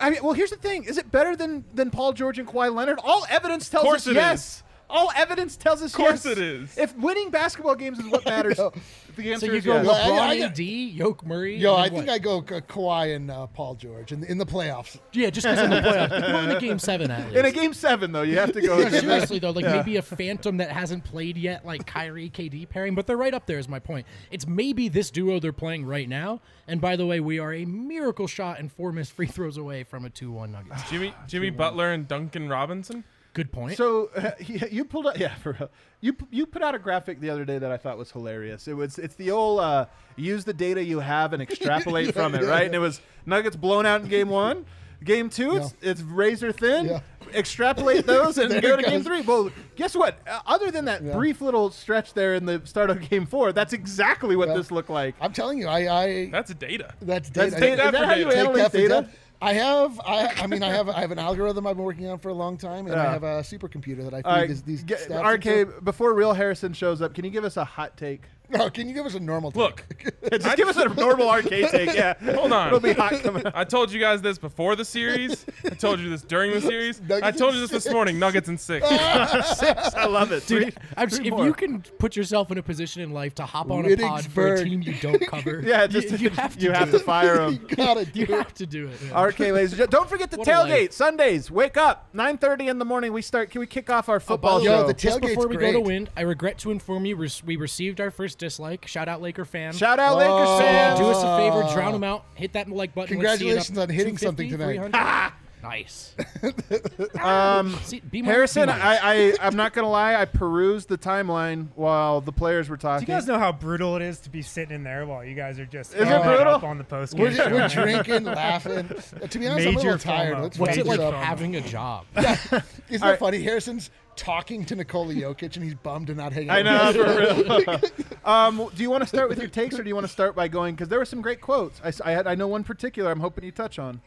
I mean, well, here's the thing: is it better than than Paul George and Kawhi Leonard? All evidence tells us it yes. All evidence tells us Of Course yes. it is. If winning basketball games is what matters, the answer So you is go yes. Well, I- LeBron, I got- AD, Yoke Murray. Yo, I then think what? I go Ka- Kawhi and uh, Paul George in, in the playoffs. yeah, just because in the playoffs, one in a game seven at least. In a game seven, though, you have to go. No, seriously though, like maybe a phantom that hasn't played yet, like Kyrie KD pairing, but they're right up there. Is my point. It's maybe this duo they're playing right now. And by the way, we are a miracle shot and four missed free throws away from a two-one Nuggets. Jimmy Jimmy Butler and Duncan Robinson. Good point. So uh, you you pulled out, yeah, for real. You you put out a graphic the other day that I thought was hilarious. It was it's the old uh, use the data you have and extrapolate from it, right? And it was Nuggets blown out in game one. Game two, it's, it's razor thin. Yeah. Extrapolate those and go to game three. Well, guess what? Uh, other than that brief little stretch there in the start of game four, that's exactly what Yeah. this looked like. I'm telling you, I, I That's data. that's That's data. data. that Is that for how you data. Take analyze that data? I have, I, I mean, I have, I have an algorithm I've been working on for a long time, and I have a supercomputer that I feed right, these, these get- stats into. RK, before Real Harrison shows up, can you give us a hot take? Oh, can you give us a normal? take? Look, Just give us a normal arcade take. Yeah, hold on. it'll be hot coming. I told you guys this before the series. I told you this during the series. I told you this this morning. Nuggets and six. six. I love it, Dude, Three- I'm just, three if more. you can put yourself in a position in life to hop on a pod for a team you don't cover, Yeah, you- just you, have to you do have it. to fire you gotta do You it. have to do it. yeah. RK, ladies and gentlemen. Don't forget the What tailgate Sundays. Wake up, 9:30 in the morning. We start. Can we kick off our oh, football the Yo, show? the Just before we great. go to wind, I regret to inform you we received our first dislike. Shout out Laker fan. Shout out Lakers fans. Do us a favor, drown them out. Hit that like button. Let's see it up Congratulations on hitting 250, something tonight. 300. nice. Um, See, be my- Harrison, be nice. I, I I'm not gonna lie. I perused the timeline while the players were Do talking. you guys know how brutal it is to be sitting in there while you guys are just Is it hanging brutal? up on the post We're, game? we're drinking, laughing. To be honest, I'm a Major little tired. FOMO. Let's What's wrap it this like up. having a job? Isn't that funny? Harrison's talking to Nikola Jokic, and he's bummed to not hang out. I know for real. um, do you want to start with your takes, or do you want to start by going? Because there were some great quotes. I, s- I had I know one particular. I'm hoping you touch on.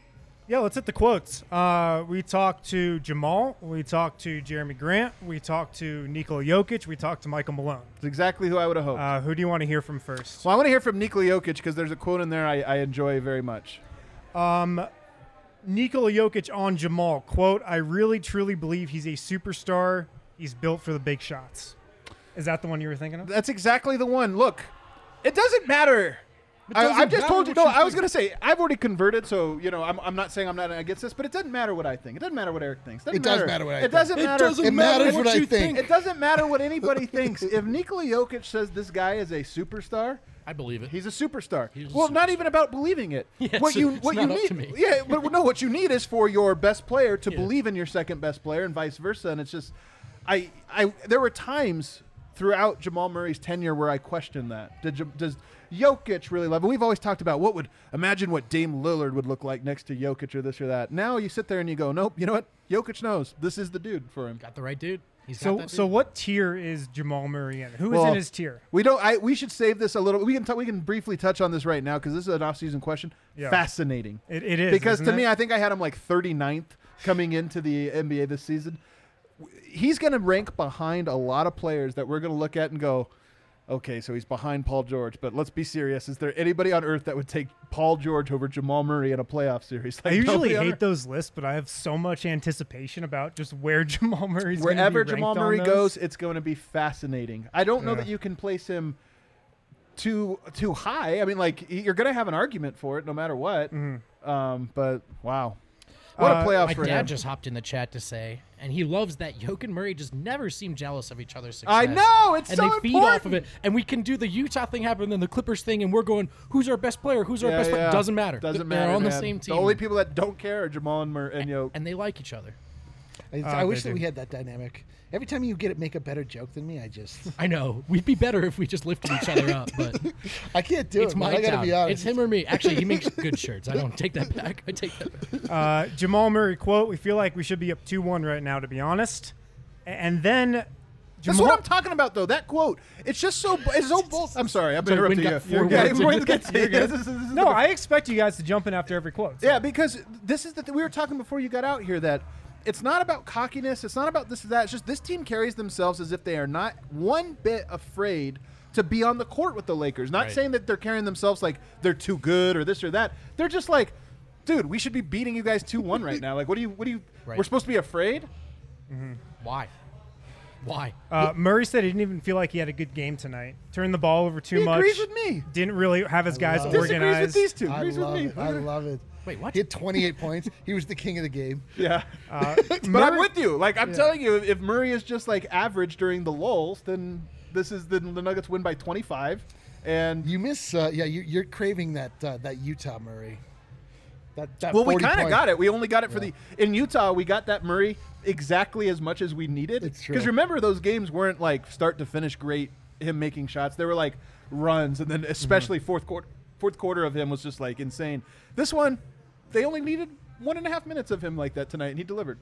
Yeah, let's hit the quotes. Uh, we talked to Jamal. We talked to Jerami Grant. We talked to Nikola Jokic. We talked to Michael Malone. It's exactly who I would have hoped. Uh, who do you want to hear from first? well, I want to hear from Nikola Jokic because there's a quote in there I, I enjoy very much. Um, Nikola Jokic on Jamal. Quote, I really truly believe he's a superstar. He's built for the big shots. Is that the one you were thinking of? That's exactly the one. Look, it doesn't matter. I, I've just told you. No, you I was gonna say I've already converted, so you know I'm, I'm not saying I'm not against this, but it doesn't matter what I think. It doesn't matter what Eric thinks. It does matter what I it think. Doesn't It matter. doesn't It matter matters what what I you think. It doesn't matter what anybody thinks. If Nikola Jokic says this guy is a superstar, I believe it. he's a superstar. He's a well, not even about believing it. Yeah, what it's- you it's what you not up need, to me. yeah, but no, what you need is for your best player to Yeah. believe in your second best player, and vice versa. And it's just, I, I, there were times throughout Jamal Murray's tenure where I questioned that. Did, does Jokic really love? And we've always talked about what would imagine what Dame Lillard would look like next to Jokic or this or that. Now you sit there and you go, nope. You know what? Jokic knows this is the dude for him. Got the right dude. He's got So, that so what tier is Jamal Murray in? Who is Well, in his tier? We don't. I. We should save this a little. We can. T- we can briefly touch on this right now because this is an off-season question. Yeah. Fascinating. It, it is because to it? me, I think I had him like 39th coming into the NBA this season. He's going to rank behind a lot of players that we're going to look at and go, okay, so he's behind Paul George. But let's be serious: is there anybody on earth that would take Paul George over Jamal Murray in a playoff series? I usually hate those lists, but I have so much anticipation about just where Jamal Murray's Wherever Jamal Murray goes, it's going to be fascinating. I don't know Yeah. that you can place him too too high. I mean, like you're going to have an argument for it no matter what. Mm-hmm. Um, but wow, What Uh, a playoff My for dad him. just hopped in the chat to say, and he loves that Yoke and Murray just never seem jealous of each other's success. I know, it's and so they feed off of it. And we can do the Utah thing happen, then the Clippers thing, and we're going, who's our best player? Who's our Yeah, best player? Doesn't matter. Doesn't They're matter. on the same team. The only people that don't care are Jamal and, Mur- and Yoke. and they like each other. I, Uh, I wish that we had that dynamic. Every time you get it, make a better joke than me. I just, I know. We'd be better if we just lifted each other up, but I can't do it's it. man. my I gotta town. be honest. It's him or me. Actually, he makes good shirts. I don't take that back. I take that back. Uh, Jamal Murray quote: "We feel like we should be up two-one right now, to be honest." A- And then That's Jamal, what I'm talking about, though. That quote. It's just so. It's so bold. I'm sorry. I'm Sorry, interrupting Wynn you. got four yeah, words in. Wynn gets- You're good. this is- this is no, I expect you guys to jump in after every quote. so- Yeah, because this is the th- we were talking before you got out here that it's not about cockiness. It's not about this or that. It's just this team carries themselves as if they are not one bit afraid to be on the court with the Lakers. Not Right. saying that they're carrying themselves like they're too good or this or that. They're just like, dude, we should be beating you guys two one right now. Like, what do you? What do you? Right. We're supposed to be afraid. Mm-hmm. Why? Why? Uh, Murray said he didn't even feel like he had a good game tonight. Turned the ball over too He much. agrees with me. Didn't really have his guys love it. Disagrees with organized. these two. I Agrees with love me. it. I love it. Wait, what? He had 28 points. He was the king of the game. Yeah. Uh, But I'm Murray- with you. Like I'm telling you, if Murray is just like average during the lulls, then this is the, the Nuggets win by 25. And You miss, uh, yeah, you, you're craving that uh, that Utah Murray. That, that well, we kind of got it. We only got it for Yeah. the in Utah. We got that Murray exactly as much as we needed. It's true. Because remember, those games weren't like start to finish great. Him making shots, they were like runs, and then especially Mm-hmm. fourth quarter. Fourth quarter of him was just like insane. This one, they only needed one and a half minutes of him like that tonight, and he delivered.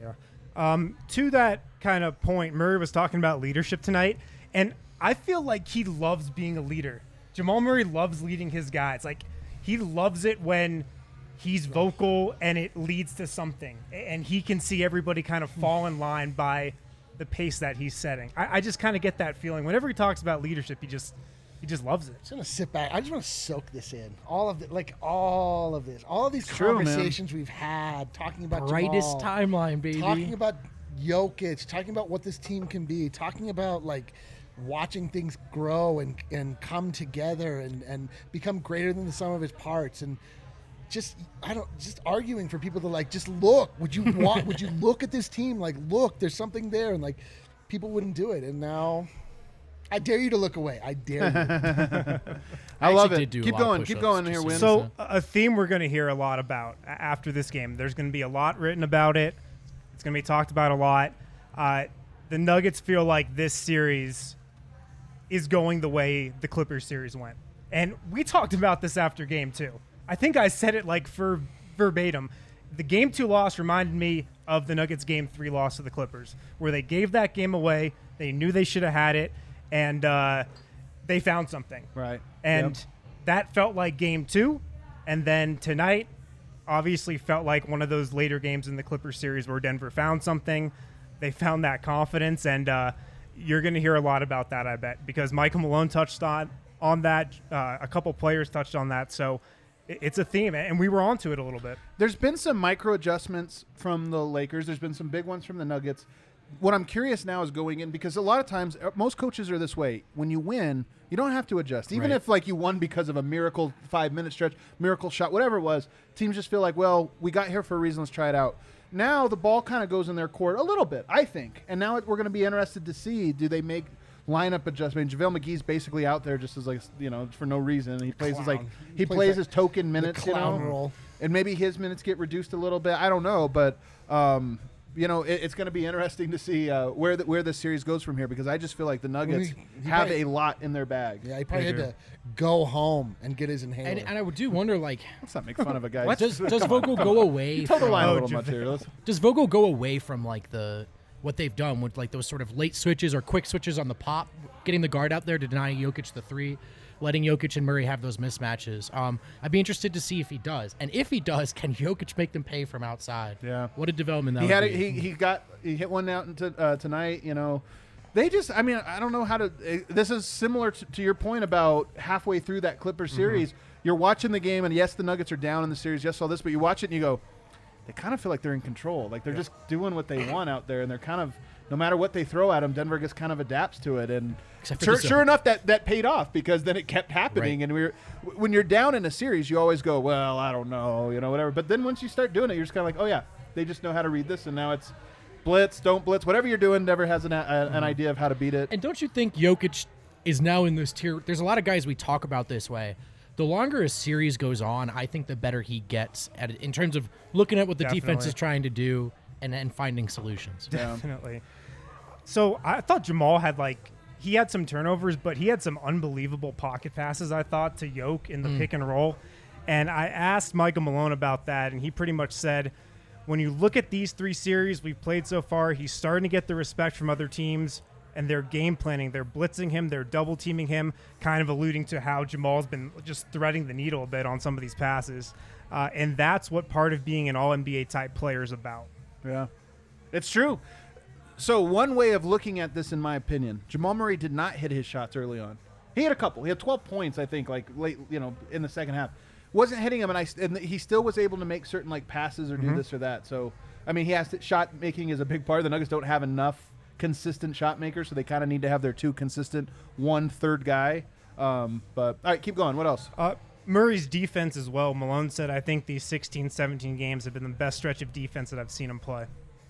Yeah. Um, to that kind of point, Murray was talking about leadership tonight, and I feel like he loves being a leader. Jamal Murray loves leading his guys. Like he loves it when he's vocal and it leads to something, and he can see everybody kind of hmm. fall in line by the pace that he's setting. I, I just kind of get that feeling whenever he talks about leadership. He just he just loves it. just gonna sit back. I just want to soak this in. All of it, like all of this, all of these true, man. conversations we've had, talking about Brightest Jamal, timeline, baby. talking about Jokic, talking about what this team can be, talking about like watching things grow and and come together and and become greater than the sum of its parts and just I don't just arguing for people to like just look. Would you want? would you look at this team like look? There's something there, and like people wouldn't do it, and now. I dare you to look away. I dare you. I, I love it. do keep going. Keep going here, to Win. see So a theme we're going to hear a lot about after this game. There's going to be a lot written about it. It's going to be talked about a lot. Uh, the Nuggets feel like this series is going the way the Clippers series went, and we talked about this after game two. I think I said it like for verbatim. The game two loss reminded me of the Nuggets game three loss to the Clippers, where they gave that game away. They knew they should have had it, and uh, they found something. Right. And Yep. that felt like game two. And then tonight, obviously, felt like one of those later games in the Clippers series where Denver found something. They found that confidence. And uh, you're going to hear a lot about that, I bet, because Michael Malone touched on, on that. Uh, a couple players touched on that. So it's a theme. And we were onto it a little bit. There's been some micro adjustments from the Lakers. There's been some big ones from the Nuggets. What I'm curious now is going in because a lot of times uh, most coaches are this way. When you win, you don't have to adjust. Even Right. if like you won because of a miracle five minute stretch, miracle shot, whatever it was, teams just feel like, well, we got here for a reason. Let's try it out. Now the ball kind of goes in their court a little bit, I think. And now we're going to be interested to see do they make lineup adjustment. JaVale McGee's basically out there just as like you know for no reason. He plays his like he He plays plays that- his token minutes, you know role. and maybe his minutes get reduced a little bit. I don't know, but um, you know, it, it's going to be interesting to see uh, where the, where this series goes from here because I just feel like the Nuggets he- he have probably- a lot in their bag. Yeah, he probably had to go home and get his inhaler. And, and I do wonder, like, Let's not make fun of a guy. does does Vogel go away? toe the line a Oh, little much here? Does Vogel go away from like the what they've done with like those sort of late switches or quick switches on the pop, getting the guard out there to deny Jokic the three, letting Jokic and Murray have those mismatches? Um, I'd be interested to see if he does, and if he does, can Jokic make them pay from outside? Yeah. What a development that he had be. it, he he got he hit one out into, uh, tonight. You know, they just I mean I don't know how to. eh, this is similar to, to your point about halfway through that Clippers series. You're watching the game, and yes, the Nuggets are down in the series. Yes, all this, but you watch it and you go, they kind of feel like they're in control. Like they're just doing what they want out there, and they're kind of no matter what they throw at them, Denver just kind of adapts to it. And sure, sure enough, that that paid off because then it kept happening. Right. And we were when you're down in a series, you always go, well, I don't know, you know, whatever. But then once you start doing it, you're just kind of like, oh yeah, they just know how to read this, and now it's blitz, don't blitz, whatever you're doing. Never has an, a, Mm-hmm. an idea of how to beat it. And don't you think Jokic is now in this tier? There's a lot of guys we talk about this way. The longer a series goes on, I think the better he gets at it in terms of looking at what the defense is trying to do and, and finding solutions. Definitely. So I thought Jamal had like he had some turnovers, but he had some unbelievable pocket passes. I thought to Yoke in the Mm. pick and roll, and I asked Michael Malone about that, and he pretty much said, when you look at these three series we've played so far, he's starting to get the respect from other teams. And they're game planning. They're blitzing him. They're double teaming him, kind of alluding to how Jamal's been just threading the needle a bit on some of these passes. Uh, and that's what part of being an All NBA type player is about. Yeah, it's true. So one way of looking at this, in my opinion, Jamal Murray did not hit his shots early on. He had a couple. He had 12 points, I think, like late, you know, in the second half. Wasn't hitting him, and I and he still was able to make certain like passes or do this or that. So I mean, he has to shot making is a big part. The Nuggets don't have enough consistent shot makers, so they kind of need to have their two consistent one third guy. Um, but all right, keep going. What else? Uh, Murray's defense as well. Malone said, I think these 16, 17 games have been the best stretch of defense that I've seen him play.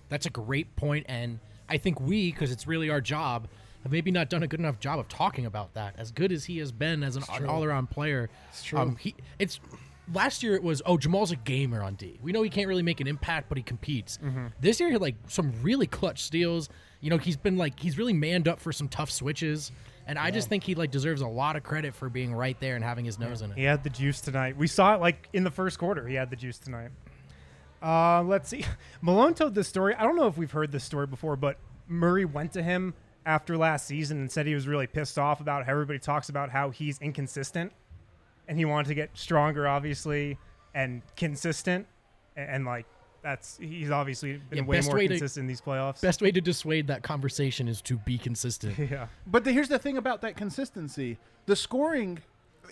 That's a great point, and I think we, because it's really our job, have maybe not done a good enough job of talking about that. As good as he has been as an, an all-around player, it's true. Um, he, it's last year it was oh Jamal's a gamer on D. We know he can't really make an impact, but he competes. This year he had like some really clutch steals. You know he's been like he's really manned up for some tough switches, and I just think he like deserves a lot of credit for being right there and having his nose in it. He had the juice tonight. We saw it like in the first quarter. He had the juice tonight. Uh, let's see. Malone told this story. I don't know if we've heard this story before, but Murray went to him after last season and said he was really pissed off about how everybody talks about how he's inconsistent, and he wanted to get stronger, obviously, and consistent, and, and like that's he's obviously been Yeah, way more way to- consistent in these playoffs. Best way to dissuade that conversation is to be consistent. yeah. But the, here's the thing about that consistency: the scoring,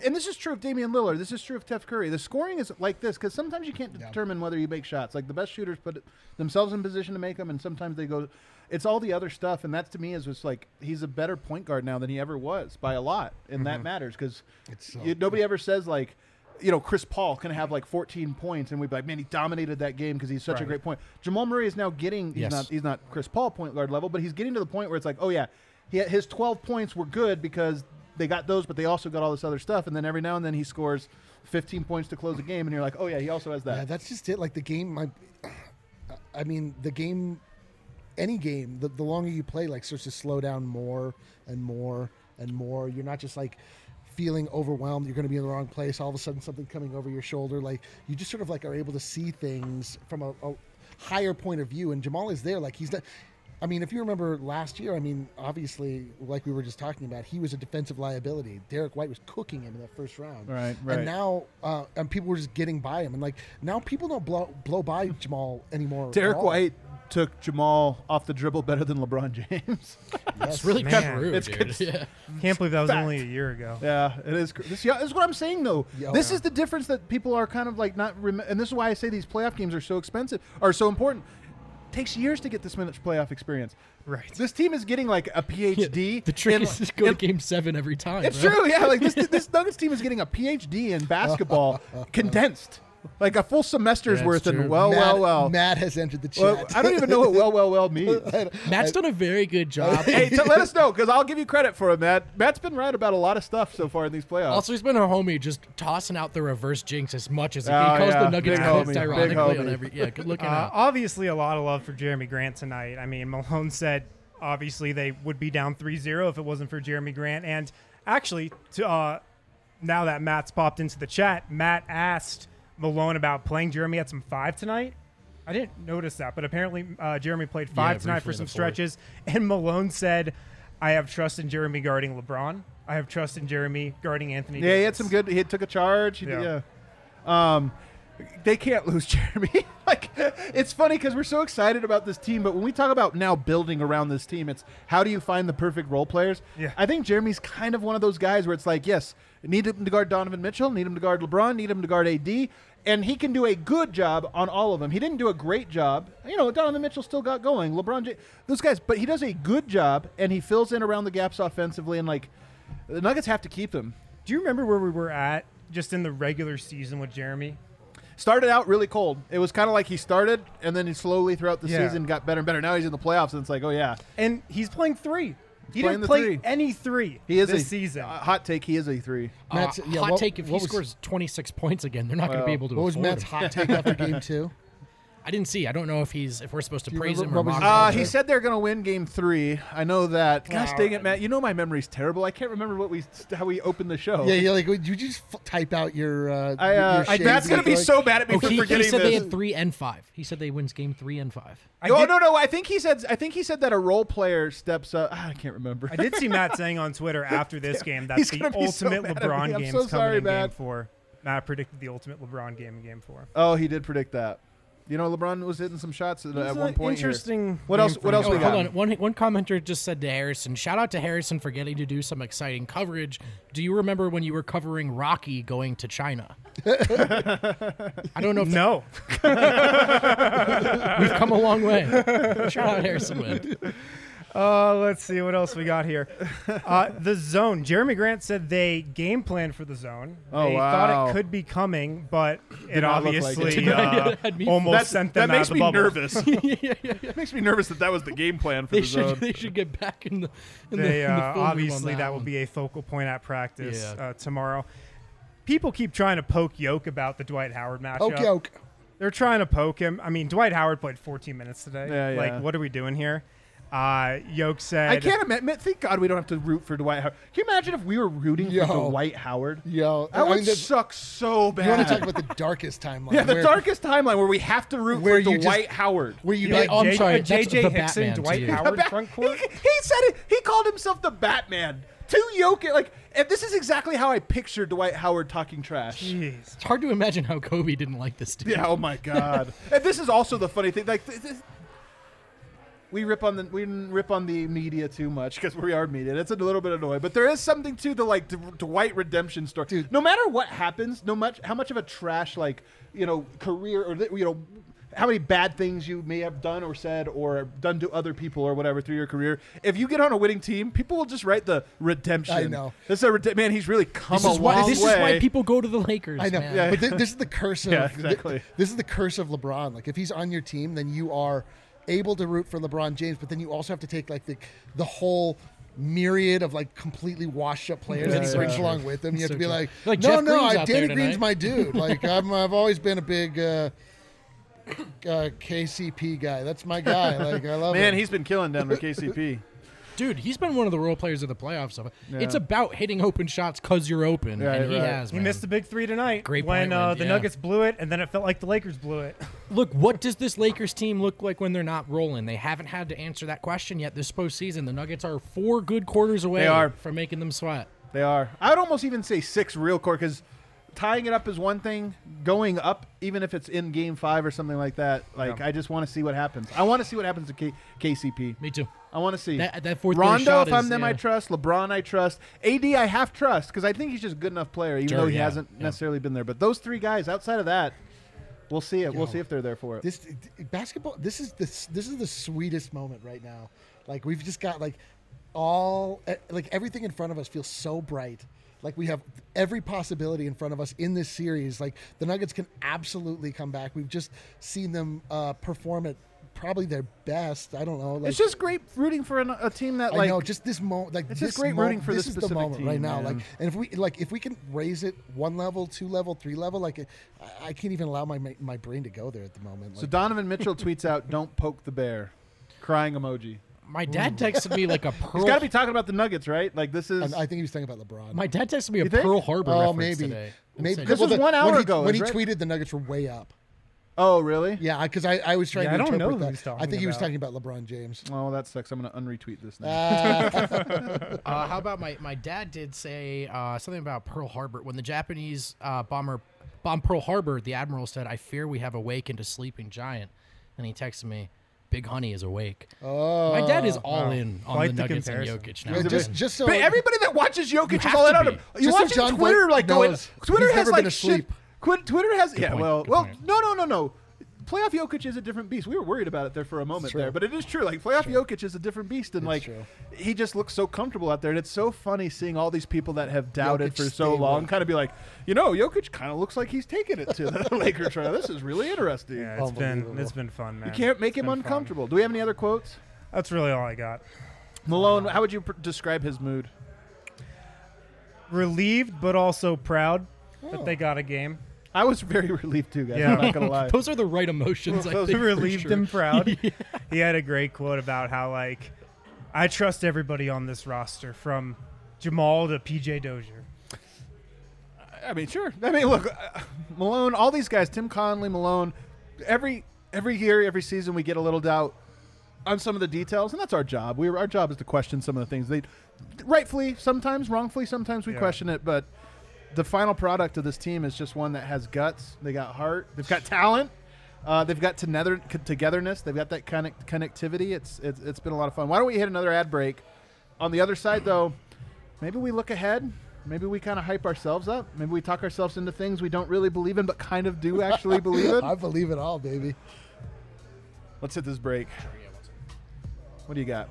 and this is true of Damian Lillard. This is true of Steph Curry. The scoring is like this because sometimes you can't determine whether you make shots. Like the best shooters put themselves in position to make them, and sometimes they go. It's all the other stuff, and that to me is just like he's a better point guard now than he ever was by a lot, and that mm-hmm. matters because so- nobody ever says like. You know, Chris Paul can have like 14 points, and we'd be like, "Man, he dominated that game because he's such a great point." Jamal Murray is now getting. He's Yes. not. He's not Chris Paul point guard level, but he's getting to the point where it's like, "Oh yeah, he, his 12 points were good because they got those, but they also got all this other stuff. And then every now and then he scores 15 points to close a game, and you're like, oh yeah, he also has that. Yeah, that's just it. Like the game, my, I mean, the game, any game, the, the longer you play, like starts to slow down more and more and more. You're not just like feeling overwhelmed. You're going to be in the wrong place. All of a sudden, something coming over your shoulder. Like you just sort of like are able to see things from a, a higher point of view. And Jamal is there. Like he's not. I mean, if you remember last year, I mean, obviously, like we were just talking about, he was a defensive liability. Derrick White was cooking him in that first round. Right, right. And now, uh, and people were just getting by him, and like now, people don't blow blow by Jamal anymore. at Derrick all. White took Jamal off the dribble better than LeBron James. Yes. It's really Man. true, It's dude. good. Yeah. Can't believe that was Fact. only a year ago. yeah, it is. cr- This, yeah, this is what I'm saying though. Yeah. this Yeah. is the difference that people are kind of like not, rem- and this is why I say these playoff games are so expensive, are so important. takes years to get this much playoff experience. Right. This team is getting like a PhD. The trick in- is to go to game seven every time. It's bro. true, yeah. Like this, this Nuggets team is getting a PhD in basketball, condensed, like a full semester's That's worth. true. And well, Matt, well, well. Matt has entered the chat. Well, I don't even know what well, well, well means. Matt's done a very good job. hey, t- let us know because I'll give you credit for it, Matt. Matt's been right about a lot of stuff so far in these playoffs. Also, he's been a homie, just tossing out the reverse jinx as much as he, Oh, he calls yeah. the Nuggets Big quotes homie. Big ironically on every. Yeah, good looking Uh, out. obviously, a lot of love for Jerami Grant tonight. I mean, Malone said obviously they would be down 3-0 if it wasn't for Jerami Grant. And actually, to, uh, now that Matt's popped into the chat, Matt asked Malone about playing Jerami at some five tonight. I didn't notice that, but apparently uh, Jerami played five tonight for some stretches. And Malone said, "I have trust in Jerami guarding LeBron. I have trust in Jerami guarding Anthony." yeah, he had some good. He took a charge. He, Yeah. yeah. Um, they can't lose Jerami. like, it's funny because we're so excited about this team, but when we talk about now building around this team, it's how do you find the perfect role players? Yeah. I think Jerami's kind of one of those guys where it's like, yes, need him to guard Donovan Mitchell, need him to guard LeBron, need him to guard AD, and he can do a good job on all of them. He didn't do a great job. You know, Donovan Mitchell still got going. LeBron James, those guys, but he does a good job, and he fills in around the gaps offensively. And like, the Nuggets have to keep him. Do you remember where we were at just in the regular season with Jerami? Started out really cold. It was kind of like he started, and then he slowly throughout the Yeah. season got better and better. Now he's in the playoffs, and it's like, oh yeah, And he's playing three. He playing didn't the play three. any three he is this a season. uh, hot take. He is a three. Uh, Matt's- yeah, hot what- take: If he was- scores 26 points again, they're not going to be able to What was afford Matt's him. hot take after game two? I didn't see. I don't know if he's if we're supposed to Do you praise him or mock his him. Uh, Okay. he said they're going to win Game Three. I know that. Gosh dang it, Matt! You know my memory's terrible. I can't remember what we how we opened the show. Yeah, yeah. Like, would you just f- type out your? Uh, I, uh, your I, shades Matt's going to be like- so mad at me Oh, for he, he forgetting said this. they had three and five. He said they wins game three and five. I oh did, no, no! I think he said. I think he said that a role player steps up. ah, I can't remember. I did see Matt saying on Twitter after this game that He's the gonna be so ultimate mad at me. LeBron I'm game so is coming sorry, in game four. Matt predicted the ultimate LeBron game in game four. Oh, he did predict that. You know, LeBron was hitting some shots at, at one an point. here. Interesting. What else- what else Oh, we got? hold on. One one commenter just said to Harrison, "Shout out to Harrison for getting to do some exciting coverage." Do you remember when you were covering Rocky going to China? I don't know if No, we've come a long way. Shout out Harrison Wind. Uh, let's see what else we got here. Uh, the zone. Jerami Grant said they game planned for the zone. Oh, they wow. thought it could be coming, but it not look like it. obviously uh, me- almost That's, sent that them out makes of the me bubble. nervous. It makes me nervous that that was the game plan for They the should zone. they should get back in the in the, They in the uh, film room on obviously that, will one. be a focal point at practice Yeah. uh, tomorrow. People keep trying to poke Yoke about the Dwight Howard matchup. Poke yoke. They're trying to poke him. I mean, Dwight Howard played 14 minutes today. Yeah, yeah. Like, what are we doing here? Uh, Yoke said, I can't imagine. Thank God we don't have to root for Dwight Howard. Can you imagine if we were rooting Yo. for Dwight Howard? Yo, That I would mean, suck so bad. You want to talk about the darkest timeline? yeah, the where, darkest timeline where we have to root Where for you just- Dwight Howard. where you Yeah, like, oh, I'm J- sorry, that's JJ Hickson, Batman Dwight. Howard Bat- front court. He, he said it. He called himself the Batman. To Jokic, like, and this is exactly how I pictured Dwight Howard talking trash. Jeez. It's hard to imagine how Kobe didn't like this dude. Yeah. Oh my God. and this is also the funny thing. Like, th- this, we rip on the we rip on the media too much because we are media. It's a little bit annoying, but there is something to the like D- Dwight redemption story. Dude. No matter what happens, no much how much of a trash like you know career or you know how many bad things you may have done or said or done to other people or whatever through your career. If you get on a winning team, people will just write the redemption. I know. This is a rede- man. He's really come This a is why this way. is why people go to the Lakers. I know, man. Yeah. but thi- this is the curse of Yeah, exactly. this is the curse of LeBron. Like if he's on your team, then you are able to root for LeBron James, but then you also have to take like the the whole myriad of like completely washed up players Yeah, that he brings true. along with him. You have So to be like, Like no, Jeff no, Green's I, out Danny Green's my dude. Like I'm, I've always been a big uh, uh, KCP guy. That's my guy. Like I love Man, him. he's been killing down with KCP. Dude, he's been one of the role players of the playoffs. Of. Yeah. It's about hitting open shots because you're open, Right, and he right. has. He man. missed the big three tonight Great when point, uh, the yeah. Nuggets blew it, and then it felt like the Lakers blew it. Look, what does this Lakers team look like when they're not rolling? They haven't had to answer that question yet this postseason. The Nuggets are four good quarters away They are. from making them sweat. They are. I would almost even say six real core because tying it up is one thing. Going up, even if it's in Game Five or something like that, like Yeah. I just want to see what happens. I want to see what happens to K- KCP. Me too. I want to see That- that fourth Rondo. If I'm is, them, I trust. LeBron, I trust. AD, I have trust because I think he's just a good enough player, even Sure, though he yeah, hasn't yeah. necessarily been there. But those three guys, outside of that, we'll see it. We'll see if they're there for it. this basketball this is the this is the sweetest moment right now like we've just got like all eh, like everything in front of us feels so bright like we have every possibility in front of us in this series like the nuggets can absolutely come back we've just seen them uh, perform at probably their best i don't know like it's just great rooting for an, a team that like I know, just this moment, like It's this just great mo- rooting for this this is the specific moment team, right now. man. Like, and if we like, if we can raise it one level, two level, three level, like, I, I can't even allow my my brain to go there at the moment. So Donovan Mitchell tweets out, "Don't poke the bear," crying emoji. My dad texted me like a Pearl. He's got to be talking about the Nuggets, right? Like this is. and I think he was thinking about LeBron. my dad texted me a think? Pearl Harbor oh, reference maybe, today. maybe Said- This was the- one hour when he, ago, When he right? tweeted the Nuggets were way up. oh, really? Yeah, because I, I was trying Yeah, to I don't know interpret who that. he's talking I think he was about. talking about LeBron James. Oh, that sucks. I'm gonna unretweet this now. Uh, how about my my dad did say uh, something about Pearl Harbor when the Japanese uh, bomber bombed Pearl Harbor. The admiral said, "I fear we have awakened a sleeping giant," and he texted me, "Big Honey is awake." Oh, my dad is all in on Quite the the Nuggets and comparison. Jokic now. Yeah, just just so but everybody that watches Jokic is all in on him. You Just so watch John Twitter Voight like going. knows Twitter has like been shit. Twitter has yeah. point, Well, good well, point. no, no, no, no. Playoff Jokic is a different beast. We were worried about it there for a moment there, but it is true. Like playoff Jokic is a different beast, and like true. he just looks so comfortable out there. And it's so funny seeing all these people that have doubted Jokic for so long kind of be like, you know, Jokic kind of looks like he's taking it to the Lakers right now. This is really interesting. Yeah, it's been it's been fun, man. You can't make It's him been fun. uncomfortable. Do we have any other quotes? That's really all I got. Malone, how would you pr- describe his mood? Relieved, but also proud that they oh. got a game. I was very relieved too, guys. Yeah. I'm not gonna lie. Those are the right emotions. I Those think, for relieved sure. and proud. He had a great quote about how like I trust everybody on this roster from Jamal to PJ Dozier. I mean, sure. I mean, look, uh, Malone, all these guys, Tim Connelly, Malone, every every year, every season, we get a little doubt on some of the details, and that's our job. We our job is to question some of the things they, rightfully, sometimes wrongfully, sometimes we Yeah. question it, but the final product of this team is just one that has guts. They got heart. They've got talent. Uh, they've got together, togetherness. They've got that connect, connectivity. It's, it's it's been a lot of fun. Why don't we hit another ad break? On the other side, though, maybe we look ahead. Maybe we kind of hype ourselves up. Maybe we talk ourselves into things we don't really believe in, but kind of do actually believe in. I believe it all, baby. Let's hit this break. What do you got?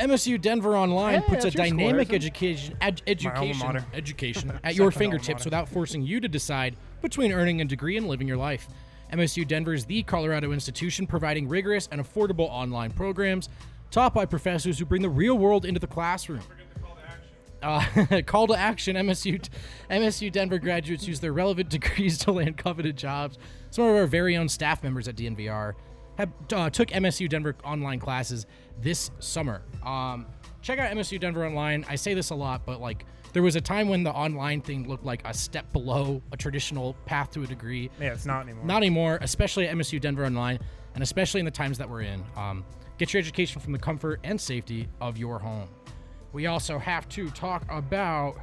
MSU Denver Online Hey, puts a your score, dynamic education ed- education education at your fingertips without forcing you to decide between earning a degree and living your life. MSU Denver is the Colorado institution providing rigorous and affordable online programs taught by professors who bring the real world into the classroom. Uh, call to action MSU MSU Denver graduates use their relevant degrees to land coveted jobs. Some of our very own staff members at DNVR have uh, took MSU Denver online classes this summer. Um, check out MSU Denver online. I say this a lot, but like there was a time when the online thing looked like a step below a traditional path to a degree. Yeah, it's not anymore. Not anymore, especially at MSU Denver Online, and especially in the times that we're in. Um, get your education from the comfort and safety of your home. We also have to talk about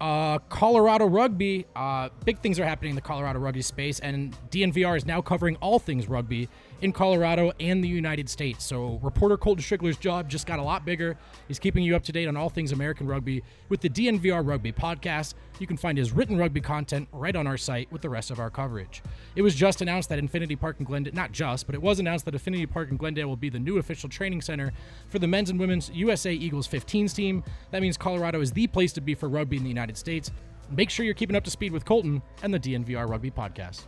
uh, Colorado rugby. Uh, big things are happening in the Colorado rugby space, and DNVR is now covering all things rugby in Colorado and the United States. So, reporter Colton Strickler's job just got a lot bigger. He's keeping you up to date on all things American rugby with the DNVR Rugby podcast. You can find his written rugby content right on our site with the rest of our coverage. It was just announced that Infinity Park in Glendale, not just, but it was announced that Infinity Park in Glendale will be the new official training center for the men's and women's USA Eagles 15s team. That means Colorado is the place to be for rugby in the United States. Make sure you're keeping up to speed with Colton and the DNVR Rugby podcast.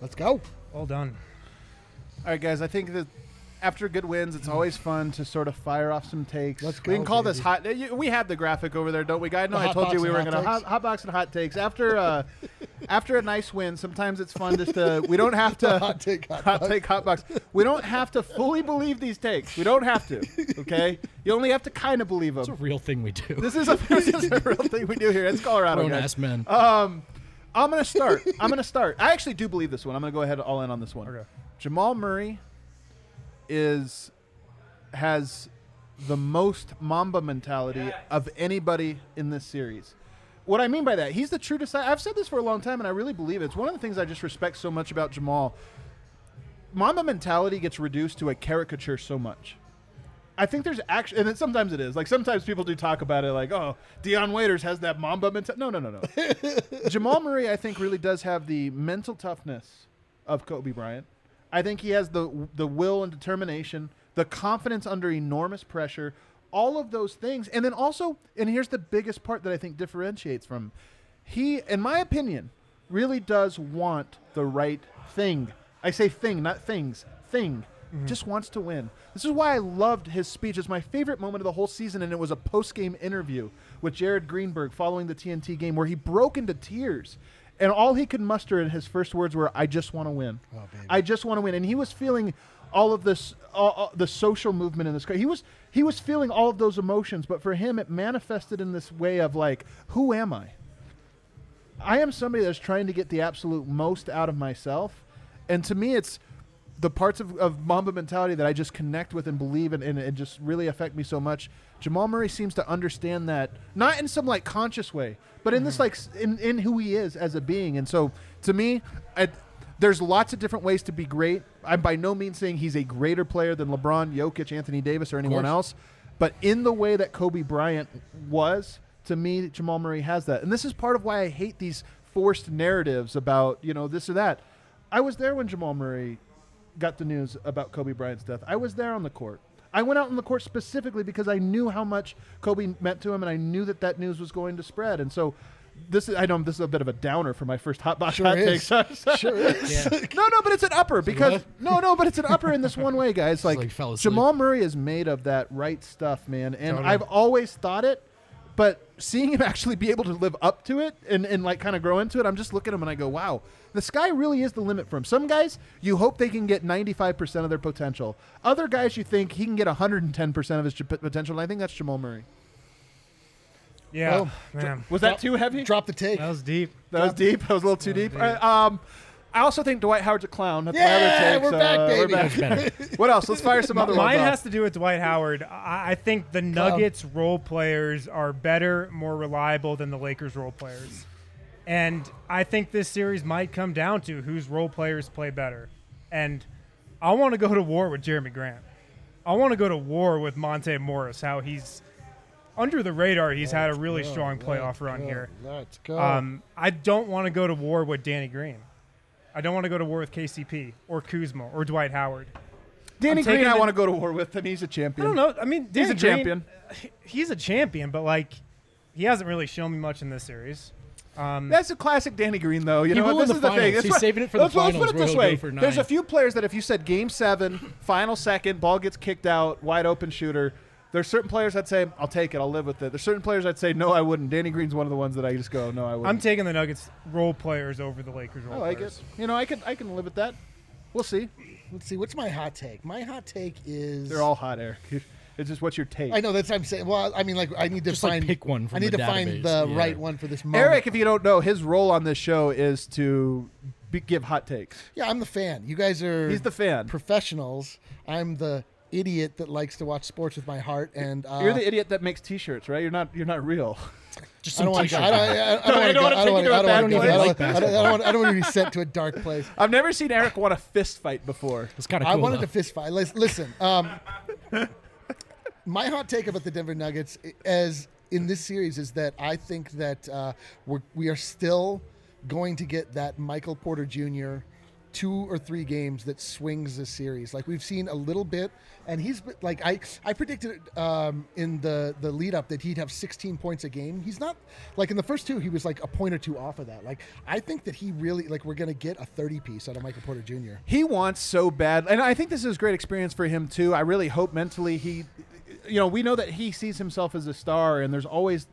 Let's go. All done. All right, guys. I think that after good wins, it's always fun to sort of fire off some takes. Let's We can go, call this hot. you- We have the graphic over there, don't we, guys? No, I told you we were going to hot, hot box and hot takes after uh, after a nice win. Sometimes it's fun just to. We don't have to Hot take, hot hot box. take hot box. We don't have to fully believe these takes. We don't have to. Okay, you only have to kind of believe them. It's a real thing we do. This is a this is a real thing we do here. It's Colorado, Grown guys. ass men. Um, I'm gonna start. I'm gonna start. I actually do believe this one. I'm gonna go ahead and all in on this one. Okay. Jamal Murray is has the most Mamba mentality of anybody in this series. What I mean by that, he's the true disciple. I've said this for a long time, and I really believe it. It's one of the things I just respect so much about Jamal. Mamba mentality gets reduced to a caricature so much. I think there's actually, and it, sometimes it is. Like sometimes people do talk about it, like, "Oh, Dion Waiters has that Mamba mentality." No, no, no, no. Jamal Murray, I think, really does have the mental toughness of Kobe Bryant. I think he has the the will and determination, the confidence under enormous pressure, all of those things, and then also, and here's the biggest part that I think differentiates from he, in my opinion, really does want the right thing. I say thing, not things. Thing. Mm-hmm. Just wants to win. This is why I loved his speech. It's my favorite moment of the whole season, and it was a post game interview with Jared Greenberg following the TNT game where he broke into tears. And all he could muster in his first words were, I just want to win. Oh, I just want to win. And he was feeling all of this, all, all- the social movement in this. He was, he was feeling all of those emotions, but for him, it manifested in this way of like, who am I? I am somebody that's trying to get the absolute most out of myself. And to me, it's the parts of, of Mamba mentality that I just connect with and believe in, and it just really affect me so much. Jamal Murray seems to understand that, not in some like conscious way, but in this mm-hmm. like s- in, in who he is as a being. And so to me, I, there's lots of different ways to be great. I'm by no means saying he's a greater player than LeBron, Jokic, Anthony Davis, or anyone course. else. But in the way that Kobe Bryant was, to me, Jamal Murray has that, and this is part of why I hate these forced narratives about you know this or that. I was there when Jamal Murray got the news about Kobe Bryant's death. I was there on the court. I went out on the court specifically because I knew how much Kobe meant to him, and I knew that that news was going to spread. And so, this is, I know this is a bit of a downer for my first hot box Sure hot is. take. So- Sure is. no, no, but it's an upper because what? no, no, but it's an upper in this one way, guys. Like, like. Jamal Murray is made of that right stuff, man, and Totally. I've always thought it. But seeing him actually be able to live up to it and, and like kind of grow into it, I'm just looking at him and I go, wow, the sky really is the limit for him. Some guys, you hope they can get 95% of their potential. Other guys, you think he can get 110% of his j- potential, and I think that's Jamal Murray. Yeah, Well, man, Was that too heavy? Drop the take. that was deep. That was deep. That was a little too deep. deep. All right, um, I also think Dwight Howard's a clown. That's my Yeah, other take. we're so, back, uh, baby. We're back. what else? Let's fire some other ones Mine off. has to do with Dwight Howard. I, I think the Nuggets role players are better, more reliable than the Lakers role players. And I think this series might come down to whose role players play better. And I want to go to war with Jerami Grant. I want to go to war with Monte Morris, how he's under the radar. He's had a really Go, strong playoff run go, here. Let's go. Um, I don't want to go to war with Danny Green. I don't want to go to war with KCP or Kuzma or Dwight Howard. Danny I'm Green, I the- want to go to war with him. He's a champion. I don't know. I mean, He's a Green- champion. he's a champion, but like, he hasn't really shown me much in this series. Um, That's a classic Danny Green, though. You He know, what? in this the is the thing. finals. He's what- saving it for the let's, let's put it this way: go for There's a few players that if you said Game Seven, final second, ball gets kicked out, wide open shooter. There's certain players I'd say I'll take it, I'll live with it. There's certain players I'd say no, I wouldn't. Danny Green's one of the ones that I just go no, I wouldn't. I'm taking the Nuggets role players over the Lakers role I like players. it. You know, I can I can live with that. We'll see. Let's see. What's my hot take? My hot take is They're all hot, Eric. It's just what's your take? I know that's what I'm saying. Well, I mean, like I need to Just, like, find pick one from I need the to find database. the Yeah. right one for this moment. Eric, if you don't know, his role on this show is to be, give hot takes. yeah, I'm the fan. You guys are He's the fan. professionals. I'm the idiot that likes to watch sports with my heart, and uh, You're the idiot that makes T-shirts, right? You're not. You're not real. Just I don't some want to. t-shirt. I don't, I, I, No, I don't don't want wanna to. I take you to a don't want to. I I don't like I don't- I don't want- I don't want to be sent to a dark place. I've never seen Eric want a fist fight before. It's kind of I wanted though. to fist fight. Listen, um, my hot take about the Denver Nuggets, as in this series, is that I think that uh, we're, we are still going to get that Michael Porter Jr. two or three games that swings the series. Like we've seen a little bit, and he's like I I predicted um, in the the lead up that he'd have 16 points a game. He's not like in the first two he was like a point or two off of that. Like I think that he really like we're gonna get a 30 piece out of Michael Porter Jr. He wants so bad, and I think this is a great experience for him too. I really hope mentally he, you know, we know that he sees himself as a star, and there's always,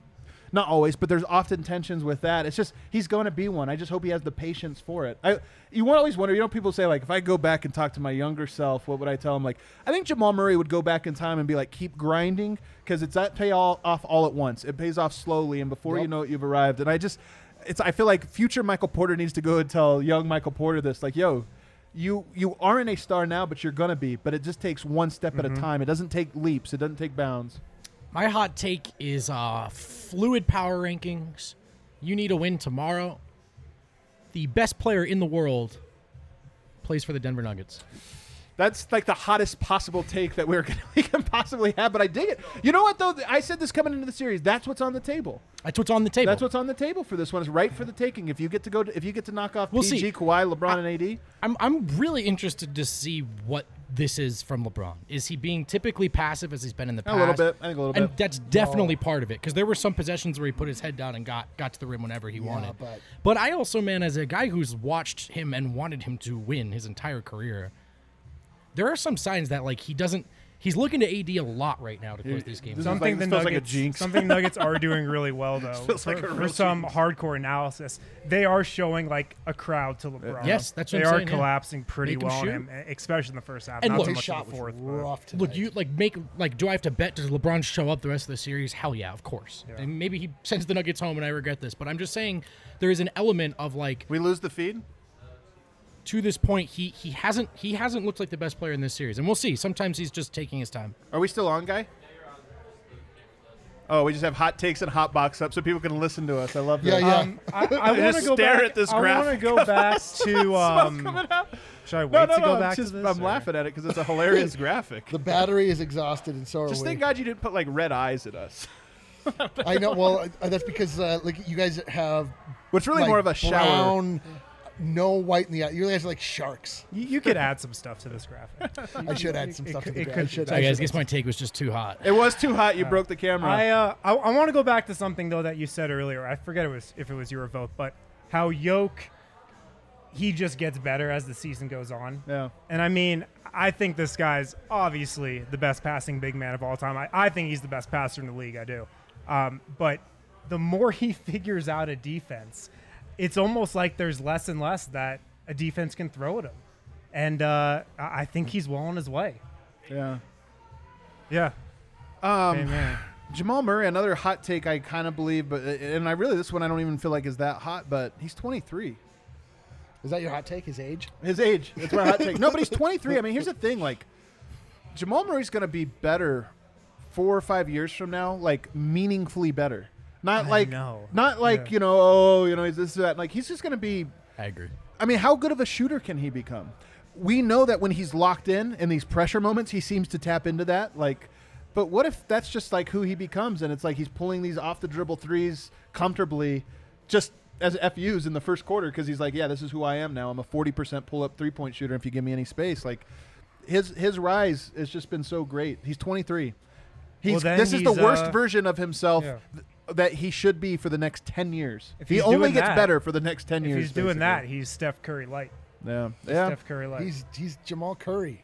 not always, but there's often tensions with that. It's just he's going to be one. I just hope he has the patience for it. I, you want always wonder, you know, people say like, if I go back and talk to my younger self, what would I tell him? Like, I think Jamal Murray would go back in time and be like, keep grinding because it's not pay all off all at once. It pays off slowly, and before you know it, you've arrived. And I just, it's I feel like future Michael Porter needs to go and tell young Michael Porter this, like, yo you you aren't a star now, but you're gonna be. But it just takes one step at a mm-hmm. time. It doesn't take leaps. It doesn't take bounds. My hot take is uh, fluid power rankings. You need a win tomorrow. The best player in the world plays for the Denver Nuggets. That's like the hottest possible take that we're gonna, we can possibly have. But I dig it. You know what though? I said this coming into the series. That's what's on the table. That's what's on the table. That's what's on the table for this one. Is right for the taking. If you get to go, to, if you get to knock off We'll PG, see. Kawhi, LeBron, and AD. I'm I'm really interested to see what this is from LeBron. Is he being typically passive as he's been in the past? A little bit. I think a little bit. and that's definitely part of it because there were some possessions where he put his head down and got got to the rim whenever he wanted. but- but I also, man, as a guy who's watched him and wanted him to win his entire career, there are some signs that like he doesn't. He's looking to AD a lot right now to close these games. this is Something like- the this feels like a Nuggets, jinx. something Nuggets are doing really well though. feels for, like a for real some hardcore analysis, they are showing like a crowd to uh, LeBron. Yes, that's what they I'm are saying, yeah. collapsing pretty Make him well on him, especially in the first half. And not look- so His much shot in the was fourth. but- rough tonight. Look, you like make like. Do I have to bet? Does LeBron show up the rest of the series? Hell yeah, of course. And maybe he sends the Nuggets home, and I regret this. But I'm just saying, there is an element of like We lose the feed. To this point, he he hasn't he hasn't looked like the best player in this series, and we'll see. Sometimes he's just taking his time. Are we still on, guy? Oh, we just have hot takes and hot box up so people can listen to us. I love that. Yeah, yeah. Um, I, I want to go stare back. at this I want to go back to. Um, should I wait No, no, to go no. back it's just, to this? I'm or- laughing at it because it's a hilarious graphic. The battery is exhausted, and so are Just we. thank God you didn't put like red eyes at us. I know. Well, uh, that's because uh, like you guys have What's really like, more of a shower. brown, no white in the eye. You guys are like sharks. You, you could add some stuff to this graphic. I should add some It stuff to the it gra- could- I should. Sorry, I guys. should. I guess my take was just too hot. It was too hot. You broke the camera. I, uh, I I want to go back to something though that you said earlier. I forget it was if it was your vote, but how Yoke he just gets better as the season goes on. yeah. And I mean, I think this guy's obviously the best passing big man of all time. I, I think he's the best passer in the league. I do. Um, but the more he figures out a defense, it's almost like there's less and less that a defense can throw at him. And uh, I I think he's well on his way. Yeah. Yeah. Um, Amen. Jamal Murray, another hot take I kind of believe, but and I really this one I don't even feel like is that hot, but he's 23. Is that your hot take? His age? His age. That's my hot take. No, but he's 23. I mean, here's the thing: like, Jamal Murray's going to be better four or five years from now, like meaningfully better. Not I like, know. not like Yeah. you know, oh, you know, he's this that. Like, he's just going to be. I agree. I mean, how good of a shooter can he become? We know that when he's locked in in these pressure moments, he seems to tap into that. Like, but what if that's just like who he becomes, and it's like he's pulling these off the dribble threes comfortably, just as FUs in the first quarter because he's like, yeah, this is who I am now. I'm a 40% pull up three point shooter. If you give me any space, like his his rise has just been so great. He's 23. He's then this is the he's, worst uh, version of himself. yeah. th- that he should be for the next 10 years. If he only gets that- better for the next 10 If years. he's doing basically. that, he's Steph Curry light. Yeah, yeah. Steph Curry light. He's he's Jamal Curry.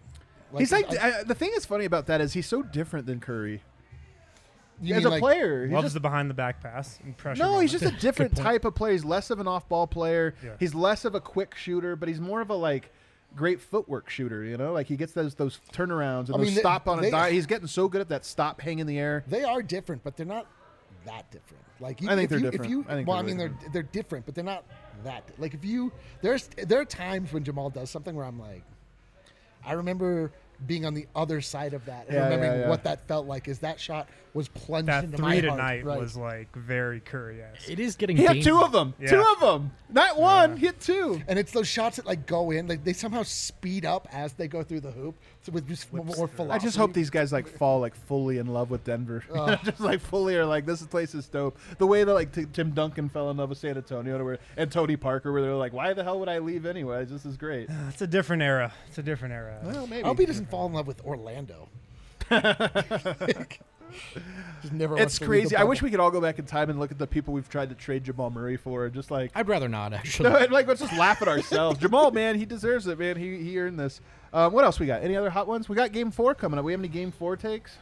he's like I- I, the thing that's funny about that is he's so different than Curry you as a like- player. He's Loves just- the behind the back pass and pressure. no, he's just a different type of player. He's less of an off-ball player. Yeah. He's less of a quick shooter, but he's more of a like great footwork shooter. You know, like he gets those those turnarounds and I those mean, they- stop on a they- die. He's getting so good at that stop, hang in the air. They are different, but they're not that different. Like you, I think if they're you, different. If you, I think well, I mean, really they're they're different, but they're not that. Like if you, there's there are times when Jamal does something where I'm like, I remember being on the other side of that and Yeah, remembering yeah, yeah. what that felt like. Is that shot was plunged that into my three heart. tonight right. was like very Curry-esque. It is getting. He had two of them. Yeah. Two of them. Not one. He hit two. and it's those shots that like go in, like they somehow speed up as they go through the hoop, so with just more velocity. I just hope these guys like fall like fully in love with Denver. Oh. just like fully are like this place is dope. The way that like t- Tim Duncan fell in love with San Antonio, to where, and Tony Parker, where they're like, why the hell would I leave anyways? This is great. It's a different era. It's a different era. well, maybe. I hope he doesn't fall in love with Orlando. just never. It's to leave the crazy. I wish we could all go back in time and look at the people we've tried to trade Jamal Murray for. Just like, I'd rather not actually. no, and, like let's just laugh at ourselves. Jamal, man, he deserves it, man. He he earned this. Um, what else we got? Any other hot ones? We got Game Four coming up. We have any Game Four takes?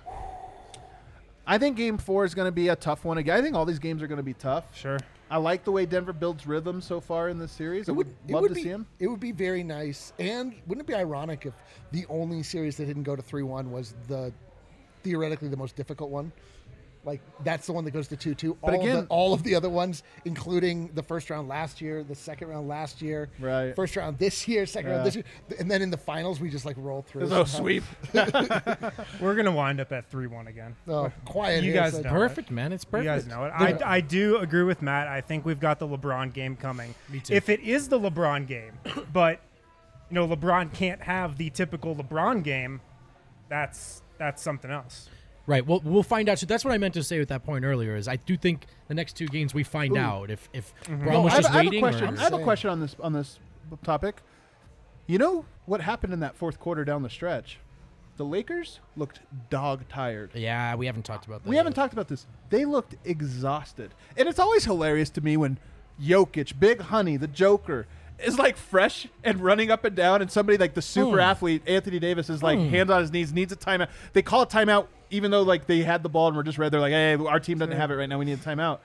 I think Game Four is going to be a tough one again. I think all these games are going to be tough. Sure. I like the way Denver builds rhythm so far in this series. I would, love would to be, see him. It would be very nice. And wouldn't it be ironic if the only series that didn't go to 3 1 was the theoretically the most difficult one? Like, that's the one that goes to 2 2. But all, again- the, all of the other ones, including the first round last year, the second round last year, Right. first round this year, second Yeah. round this year. And then in the finals, we just like roll through. There's no sweep. We're gonna wind up at three-one again. Oh, quiet. You guys so- know. Perfect, man. It's perfect. You guys know it. I, I do agree with Matt. I think we've got the LeBron game coming. Me too. If it is the LeBron game, but you know LeBron can't have the typical LeBron game, that's that's something else. Right. Well, we'll find out. So that's what I meant to say with that point earlier. Is I do think the next two games we find out if if Mm-hmm. Braun was I have, just I have a waiting. question. I have a question on this on this topic. You know what happened in that fourth quarter down the stretch? The Lakers looked dog tired. yeah, we haven't talked about that. We haven't yet. talked about this. They looked exhausted. And it's always hilarious to me when Jokic, Big Honey, the Joker, is like fresh and running up and down, and somebody like the super Hmm. athlete, Anthony Davis, is like hands on his knees, needs a timeout. They call a timeout even though like they had the ball and were just red. They're like, hey, our team doesn't have it right now. We need a timeout.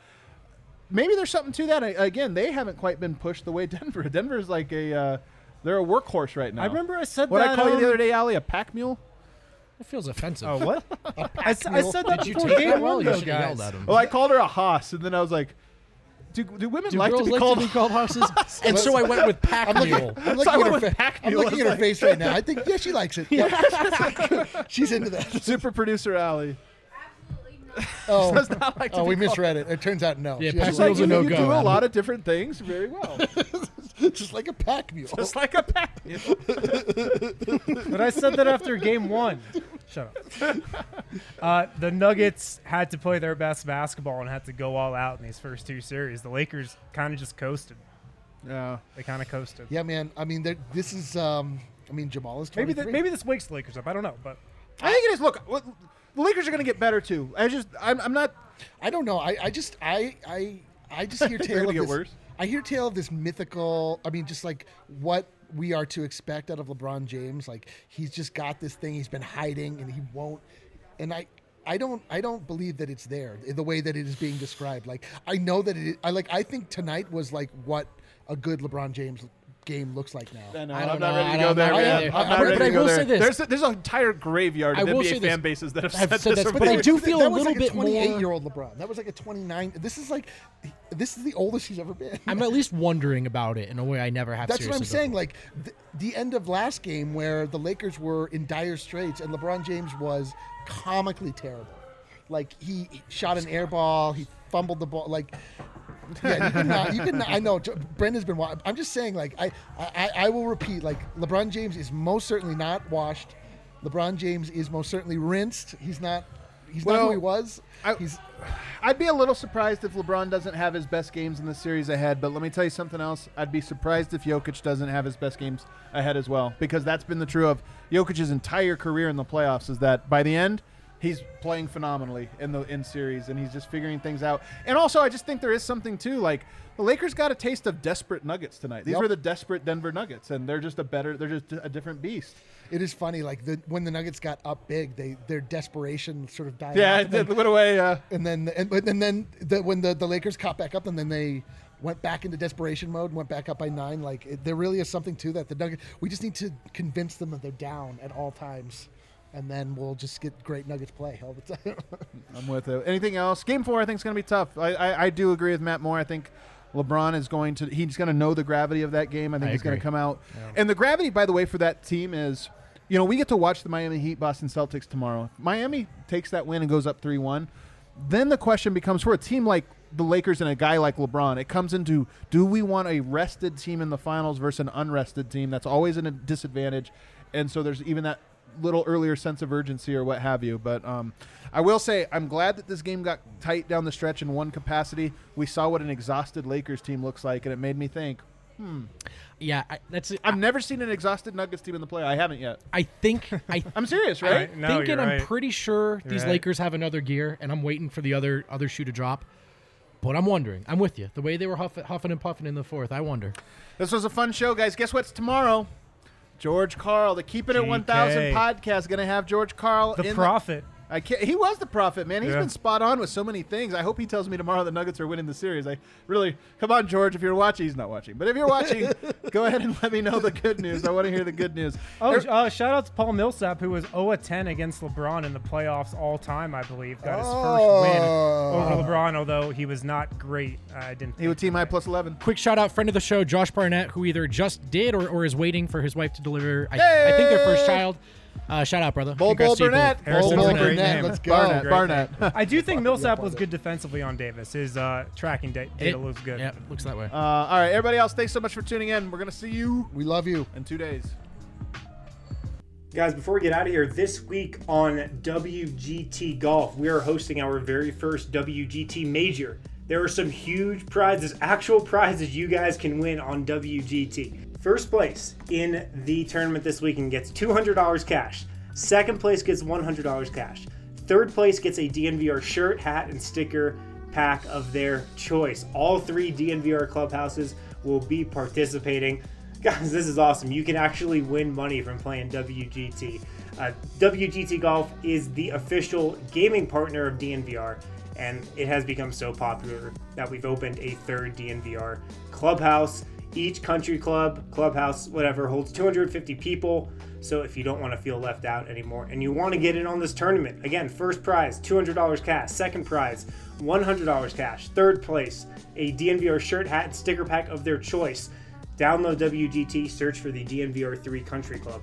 Maybe there's something to that. I- Again, they haven't quite been pushed the way Denver. Denver's like a uh, they're a workhorse right now. I remember I said what that. I call you um, the other day, Ali, a pack mule. It feels offensive. Oh what? I said that Did you before take game that well? You though, should have yelled at him. Well, I called her a hoss, and then I was like, "Do, do women Do like to girls be like called?" to be called hosses? and so I went with pack I'm mule. looking, I'm So I looking, went at, her, with fa- Pac I'm Mule. looking It's at her face right now. I think, yeah, she likes it. Yeah. She's into that. Super producer Ali. Oh, Does not like to oh be we called- misread it. It turns out no. Yeah, She Pac It's actually like Mule's you, a you no-go, do a Adam. lot of different things very well, just like a pack mule. just like a pack mule. But I said that after game one. Shut up. uh, the Nuggets had to play their best basketball and had to go all out in these first two series. The Lakers kind of just coasted. Yeah. They kind of coasted. Yeah, man. I mean, this is. Um, I mean, Jamal is Maybe 23. th- maybe this wakes the Lakers up. I don't know, but I think it is. Look, the Lakers are going to get better too. I just, I'm, I'm not. I don't know. I, I just I I I just hear tale of get this. worse. I hear tale of this mythical. I mean, just like what we are to expect out of LeBron James. Like he's just got this thing he's been hiding, and he won't. And I. I don't. I don't believe that it's there the way that it is being described. Like I know that it. I like. I think tonight was like what a good LeBron James game looks like now. I know, I I'm don't know. ready to go there, man. I'm I- not but- ready but to I go will there. say this. There's, a, there's an entire graveyard of NBA fan bases that have I've said, said this this, but I do feel that a was little like bit a 28 more- year old LeBron. That was like a 29. This is like, this is the oldest he's ever been. I'm at least wondering about it in a way I never have. That's what I'm seriously saying. Like th- the end of last game, where the Lakers were in dire straits, and LeBron James was comically terrible. Like he shot an air ball, he fumbled the ball. Like, yeah, you can not. You can. Not, I know. Brendan's been. wa- I'm just saying. Like, I, I, I will repeat. Like, LeBron James is most certainly not washed. LeBron James is most certainly rinsed. He's not. He's not who he was. I- he's. I'd be a little surprised if LeBron doesn't have his best games in the series ahead, but let me tell you something else. I'd be surprised if Jokic doesn't have his best games ahead as well, because that's been the true of Jokic's entire career in the playoffs. Is that by the end, he's playing phenomenally in the in series, and he's just figuring things out. And also, I just think there is something too. Like the Lakers got a taste of desperate Nuggets tonight. These Yep. were the desperate Denver Nuggets, and they're just a better. They're just a different beast. It is funny. Like the when the Nuggets got up big, they their desperation sort of died. Yeah, it then- went away. Uh, and then and, and then the, when the, the Lakers caught back up and then they went back into desperation mode and went back up by nine like it, there really is something to that the Nuggets we just need to convince them that they're down at all times and then we'll just get great Nuggets play all the time I'm with it. Anything else? Game four, I think is going to be tough. I, I, I do agree with Matt Moore. I think LeBron is going to he's going to know the gravity of that game. I think I he's going to come out. And the gravity, by the way, for that team is, you know, we get to watch the Miami Heat, Boston Celtics tomorrow. If Miami takes that win and goes up three one. Then the question becomes for a team like the Lakers and a guy like LeBron, it comes into do we want a rested team in the finals versus an unrested team? That's always in a disadvantage. And so there's even that little earlier sense of urgency or what have you. But um, I will say I'm glad that this game got tight down the stretch in one capacity. We saw what an exhausted Lakers team looks like, and it made me think. Hmm. yeah, I, that's. I've never seen an exhausted Nuggets team in the play. I haven't yet. I think I I'm serious, right? Right. No, thinking you're I'm pretty sure these right. Lakers have another gear, and I'm waiting for the other other shoe to drop. But I'm wondering. I'm with you. The way they were huff, huffing and puffing in the fourth, I wonder. This was a fun show, guys. Guess what's tomorrow? George Karl, the Keeping It 1000 GK. podcast, going to have George Karl. The in prophet. I can't, he was the prophet, man. He's Yeah. been spot on with so many things. I hope he tells me tomorrow the Nuggets are winning the series. I really, come on, George. If you're watching, he's not watching, but if you're watching, go ahead and let me know the good news. I want to hear the good news. Oh, Er- uh, shout out to Paul Millsap, who was 0 10 against LeBron in the playoffs all time, I believe. Got his Oh. first win over LeBron, although he was not great. I didn't. he would team high plus 11. Quick shout out, friend of the show, Josh Barnett, who either just did or, or is waiting for his wife to deliver, I, I think their first child. Uh, shout out, brother. Bull Congrats Bull to you both. Burnett. Harrison Bull was a great Burnett, name. let's go. Barnett. Great Barnett. I do think Millsap was good defensively on Davis. His uh, tracking data It- looks good. Yeah, looks that way. Uh, all right, everybody else, thanks so much for tuning in. We're going to see you we love you in two days. Guys, before we get out of here, this week on WGT Golf, we are hosting our very first WGT Major. There are some huge prizes, actual prizes you guys can win on WGT. First place in the tournament this weekend gets $200 cash. Second place gets $100 cash. Third place gets a DNVR shirt, hat, and sticker pack of their choice. All three DNVR clubhouses will be participating. Guys, this is awesome. You can actually win money from playing WGT. Uh, WGT Golf is the official gaming partner of DNVR, and it has become so popular that we've opened a third DNVR clubhouse. Each country club, clubhouse, whatever, holds 250 people. So if you don't want to feel left out anymore and you want to get in on this tournament, again, first prize, $200 cash. Second prize, $100 cash. Third place, a DNVR shirt, hat, sticker pack of their choice. Download WGT, search for the DNVR3 Country Club.